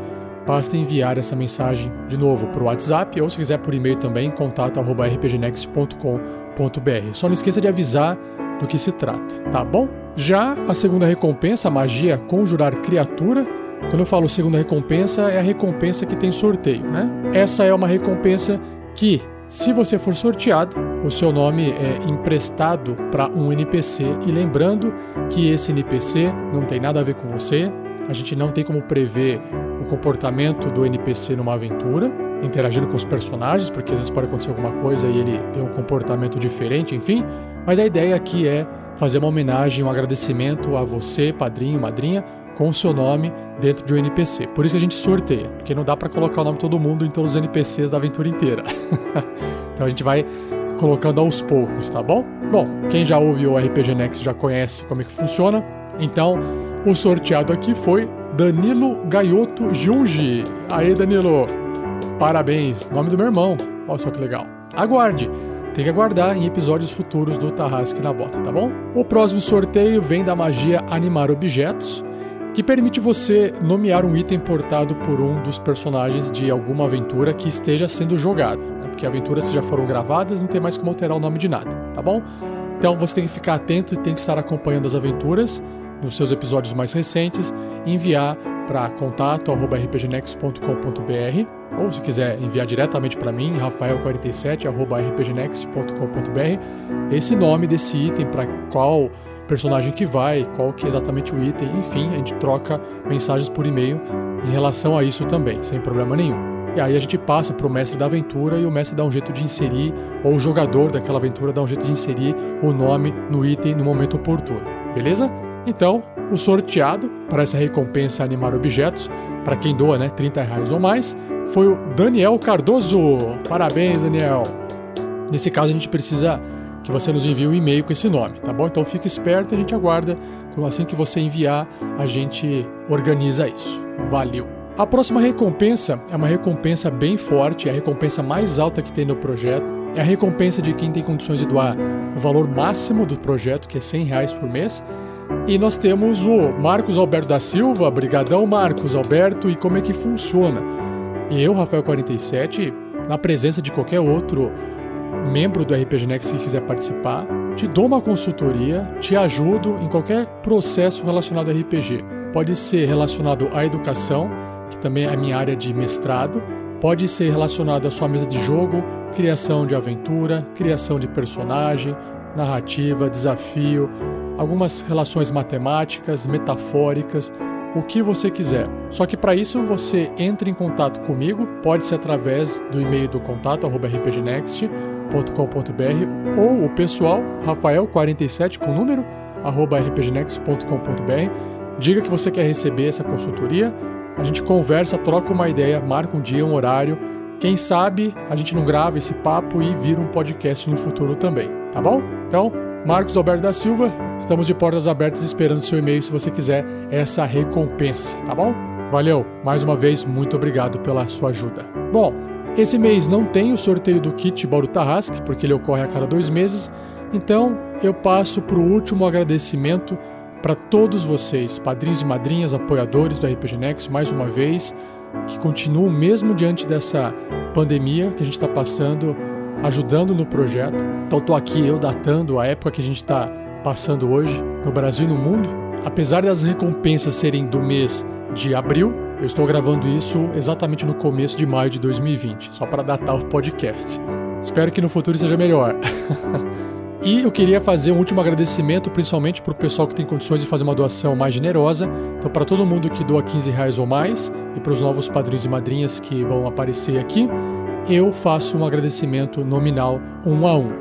basta enviar essa mensagem de novo para o WhatsApp ou se quiser por e-mail também, contato@rpgnext.com.br. Só não esqueça de avisar do que se trata, tá bom? Já a segunda recompensa, a magia conjurar criatura, quando eu falo segunda recompensa, é a recompensa que tem sorteio, né? Essa é uma recompensa que se você for sorteado, o seu nome é emprestado para um NPC e lembrando que esse NPC não tem nada a ver com você, a gente não tem como prever o comportamento do NPC numa aventura, interagindo com os personagens, porque às vezes pode acontecer alguma coisa e ele tem um comportamento diferente, enfim. Mas a ideia aqui é fazer uma homenagem, um agradecimento a você, padrinho, madrinha, com o seu nome dentro de um NPC. Por isso que a gente sorteia, porque não dá para colocar o nome de todo mundo em todos os NPCs da aventura inteira. [LAUGHS] então a gente vai colocando aos poucos, tá bom? Bom, quem já ouve o RPG Next já conhece como é que funciona. Então, o sorteado aqui foi Danilo Gaioto Jungi. Aí, Danilo, parabéns. Nome do meu irmão. Olha só que legal. Aguarde. Tem que aguardar em episódios futuros do Tarrasque na Bota, tá bom? O próximo sorteio vem da magia Animar Objetos que permite você nomear um item portado por um dos personagens de alguma aventura que esteja sendo jogada. Né? Porque aventuras já foram gravadas, não tem mais como alterar o nome de nada, tá bom? Então você tem que ficar atento e tem que estar acompanhando as aventuras nos seus episódios mais recentes enviar para contato@rpgnext.com.br ou se quiser enviar diretamente para mim, rafael47@rpgnext.com.br, esse nome desse item para qual personagem que vai, qual que é exatamente o item, enfim, a gente troca mensagens por e-mail em relação a isso também, sem problema nenhum. E aí a gente passa para o mestre da aventura e o mestre dá um jeito de inserir, ou o jogador daquela aventura dá um jeito de inserir o nome no item no momento oportuno, beleza? Então, o sorteado para essa recompensa animar objetos, para quem doa, né, 30 reais ou mais, foi o Daniel Cardoso. Parabéns, Daniel! Nesse caso, a gente precisa que você nos envie um e-mail com esse nome, tá bom? Então fique esperto, a gente aguarda. Assim que você enviar, a gente organiza isso. Valeu! A próxima recompensa é uma recompensa bem forte, é a recompensa mais alta que tem no projeto. É a recompensa de quem tem condições de doar o valor máximo do projeto, que é 100 reais por mês. E nós temos o Marcos Alberto da Silva, brigadão Marcos Alberto, e como é que funciona? Eu, Rafael 47, na presença de qualquer outro membro do RPG Next que quiser participar, te dou uma consultoria, te ajudo em qualquer processo relacionado a RPG. Pode ser relacionado à educação, que também é a minha área de mestrado, pode ser relacionado à sua mesa de jogo, criação de aventura, criação de personagem, narrativa, desafio, algumas relações matemáticas, metafóricas, o que você quiser. Só que para isso você entra em contato comigo, pode ser através do e-mail do contato rpgnext rpgnext.com.br ou o pessoal rafael47 com número arroba rpgnext.com.br. Diga que você quer receber essa consultoria, a gente conversa, troca uma ideia, marca um dia, um horário. Quem sabe a gente não grava esse papo e vira um podcast no futuro também, tá bom? Então, Marcos Alberto da Silva, estamos de portas abertas esperando seu e-mail se você quiser essa recompensa, tá bom? Valeu, mais uma vez, muito obrigado pela sua ajuda. Bom, esse mês não tem o sorteio do kit Bauru Tarrasque, porque ele ocorre a cada dois meses, então eu passo para o último agradecimento para todos vocês, padrinhos e madrinhas, apoiadores do RPG Next, mais uma vez, que continuam mesmo diante dessa pandemia que a gente está passando, ajudando no projeto. Então estou aqui eu datando a época que a gente está passando hoje no Brasil e no mundo. Apesar das recompensas serem do mês de abril, eu estou gravando isso exatamente no começo de maio de 2020, só para datar o podcast. Espero que no futuro seja melhor. [LAUGHS] e eu queria fazer um último agradecimento, principalmente para o pessoal que tem condições de fazer uma doação mais generosa. Então, para todo mundo que doa 15 reais ou mais, e para os novos padrinhos e madrinhas que vão aparecer aqui, eu faço um agradecimento nominal um a um.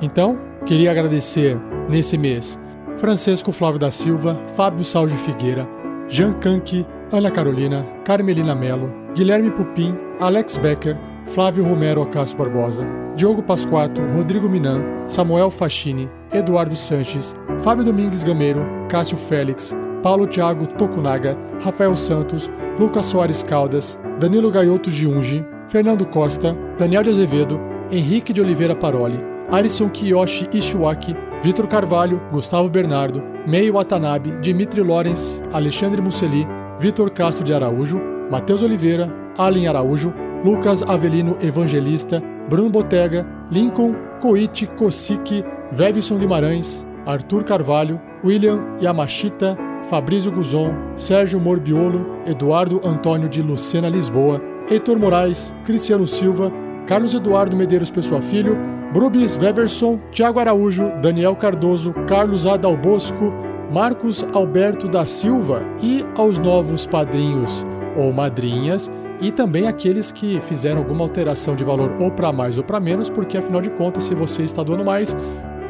Então, queria agradecer nesse mês Francisco Flávio da Silva, Fábio Salge Figueira, Jean Kanki, Ana Carolina, Carmelina Melo, Guilherme Pupim, Alex Becker, Flávio Romero Acácio Barbosa, Diogo Pasquato, Rodrigo Minan, Samuel Fachini, Eduardo Sanches, Fábio Domingues Gameiro, Cássio Félix, Paulo Thiago Tokunaga, Rafael Santos, Lucas Soares Caldas, Danilo Gaioto Giungi, Fernando Costa, Daniel de Azevedo, Henrique de Oliveira Paroli, Alisson Kiyoshi Ishiwaki, Vitor Carvalho, Gustavo Bernardo, Mei Watanabe, Dimitri Lorenz, Alexandre Musseli, Vitor Castro de Araújo, Matheus Oliveira, Allen Araújo, Lucas Avelino Evangelista, Bruno Botega, Lincoln Koichi Kosiki, Vevison Guimarães, Arthur Carvalho, William Yamashita, Fabrício Guzon, Sérgio Morbiolo, Eduardo Antônio de Lucena Lisboa, Heitor Moraes, Cristiano Silva, Carlos Eduardo Medeiros Pessoa Filho, Brubis Veverson, Tiago Araújo, Daniel Cardoso, Carlos Adalbosco, Marcos Alberto da Silva e aos novos padrinhos ou madrinhas e também aqueles que fizeram alguma alteração de valor ou para mais ou para menos, porque afinal de contas, se você está doando mais,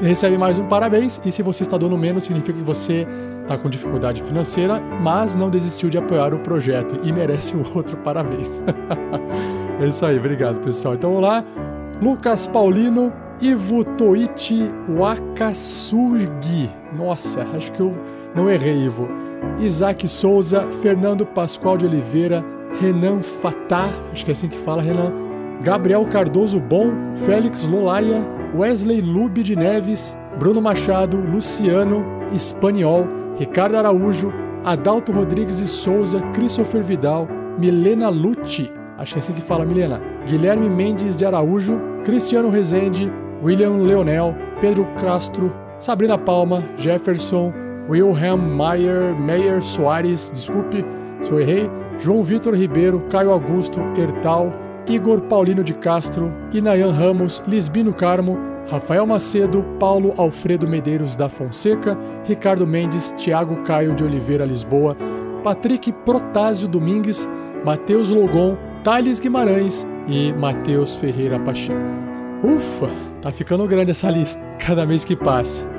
recebe mais um parabéns, e se você está doando menos, significa que você está com dificuldade financeira, mas não desistiu de apoiar o projeto e merece um outro parabéns. [LAUGHS] é isso aí, obrigado pessoal. Então vamos lá, Lucas Paulino, Ivo Toichi Wakasugi. Nossa, acho que eu não errei, Ivo. Isaac Souza, Fernando Pascoal de Oliveira, Renan Fatah, acho que é assim que fala, Renan. Gabriel Cardoso Bom, Félix Lolaia, Wesley Lube de Neves, Bruno Machado, Luciano Espanhol, Ricardo Araújo, Adalto Rodrigues e Souza, Christopher Vidal, Milena Lucci, acho que é assim que fala, Milena. Guilherme Mendes de Araújo, Cristiano Rezende, William Leonel, Pedro Castro, Sabrina Palma, Jefferson, Wilhelm Mayer, Meyer Soares, desculpe se eu errei, João Vitor Ribeiro, Caio Augusto, Ertal, Igor Paulino de Castro, Inayan Ramos, Lisbino Carmo, Rafael Macedo, Paulo Alfredo Medeiros da Fonseca, Ricardo Mendes, Tiago Caio de Oliveira Lisboa, Patrick Protásio Domingues, Matheus Logon, Thales Guimarães e Matheus Ferreira Pacheco. Ufa, tá ficando grande essa lista, cada mês que passa.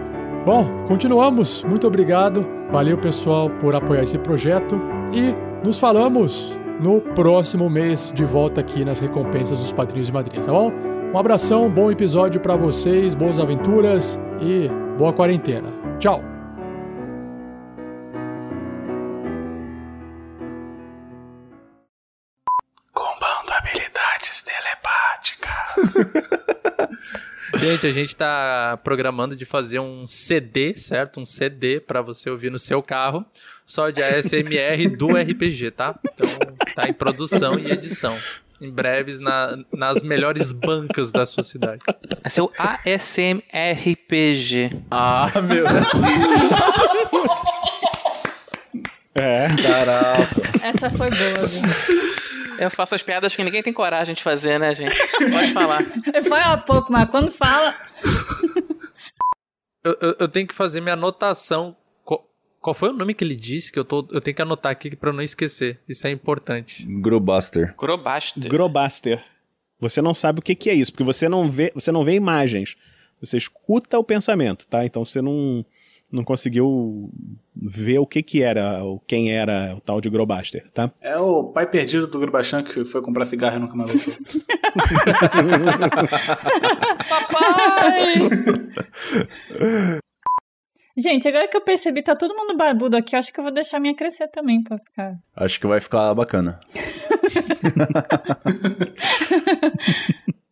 Bom, continuamos. Muito obrigado. Valeu, pessoal, por apoiar esse projeto e nos falamos no próximo mês de volta aqui nas recompensas dos padrinhos e madrinhas, tá bom? Um abração, bom episódio para vocês, boas aventuras e boa quarentena. Tchau. Gente, a gente tá programando de fazer um CD, certo? Um CD para você ouvir no seu carro, só de ASMR do RPG, tá? Então tá em produção e edição. Em breves na, nas melhores bancas da sua cidade. É seu ASMRPG. Ah, meu Deus. É. Caraca. Essa foi boa, viu? Eu faço as piadas que ninguém tem coragem de fazer, né, gente? Pode falar. [LAUGHS] Foi há pouco, mas quando fala. [LAUGHS] Eu, eu, eu tenho que fazer minha anotação. Qual, foi o nome que ele disse que eu, tô, eu tenho que anotar aqui pra eu não esquecer? Isso é importante. Grubuster. Grobaster. Grobaster. Você não sabe o que, que é isso, porque você não vê, você não vê imagens. Você escuta o pensamento, tá? Então você não, não conseguiu ver o que que era, ou quem era o tal de Grobaster, tá? É o pai perdido do Grubachan que foi comprar cigarro e nunca mais voltou. Papai! [LAUGHS] Gente, agora que eu percebi, tá todo mundo barbudo aqui. Acho que eu vou deixar a minha crescer também pra ficar. Acho que vai ficar bacana. [LAUGHS]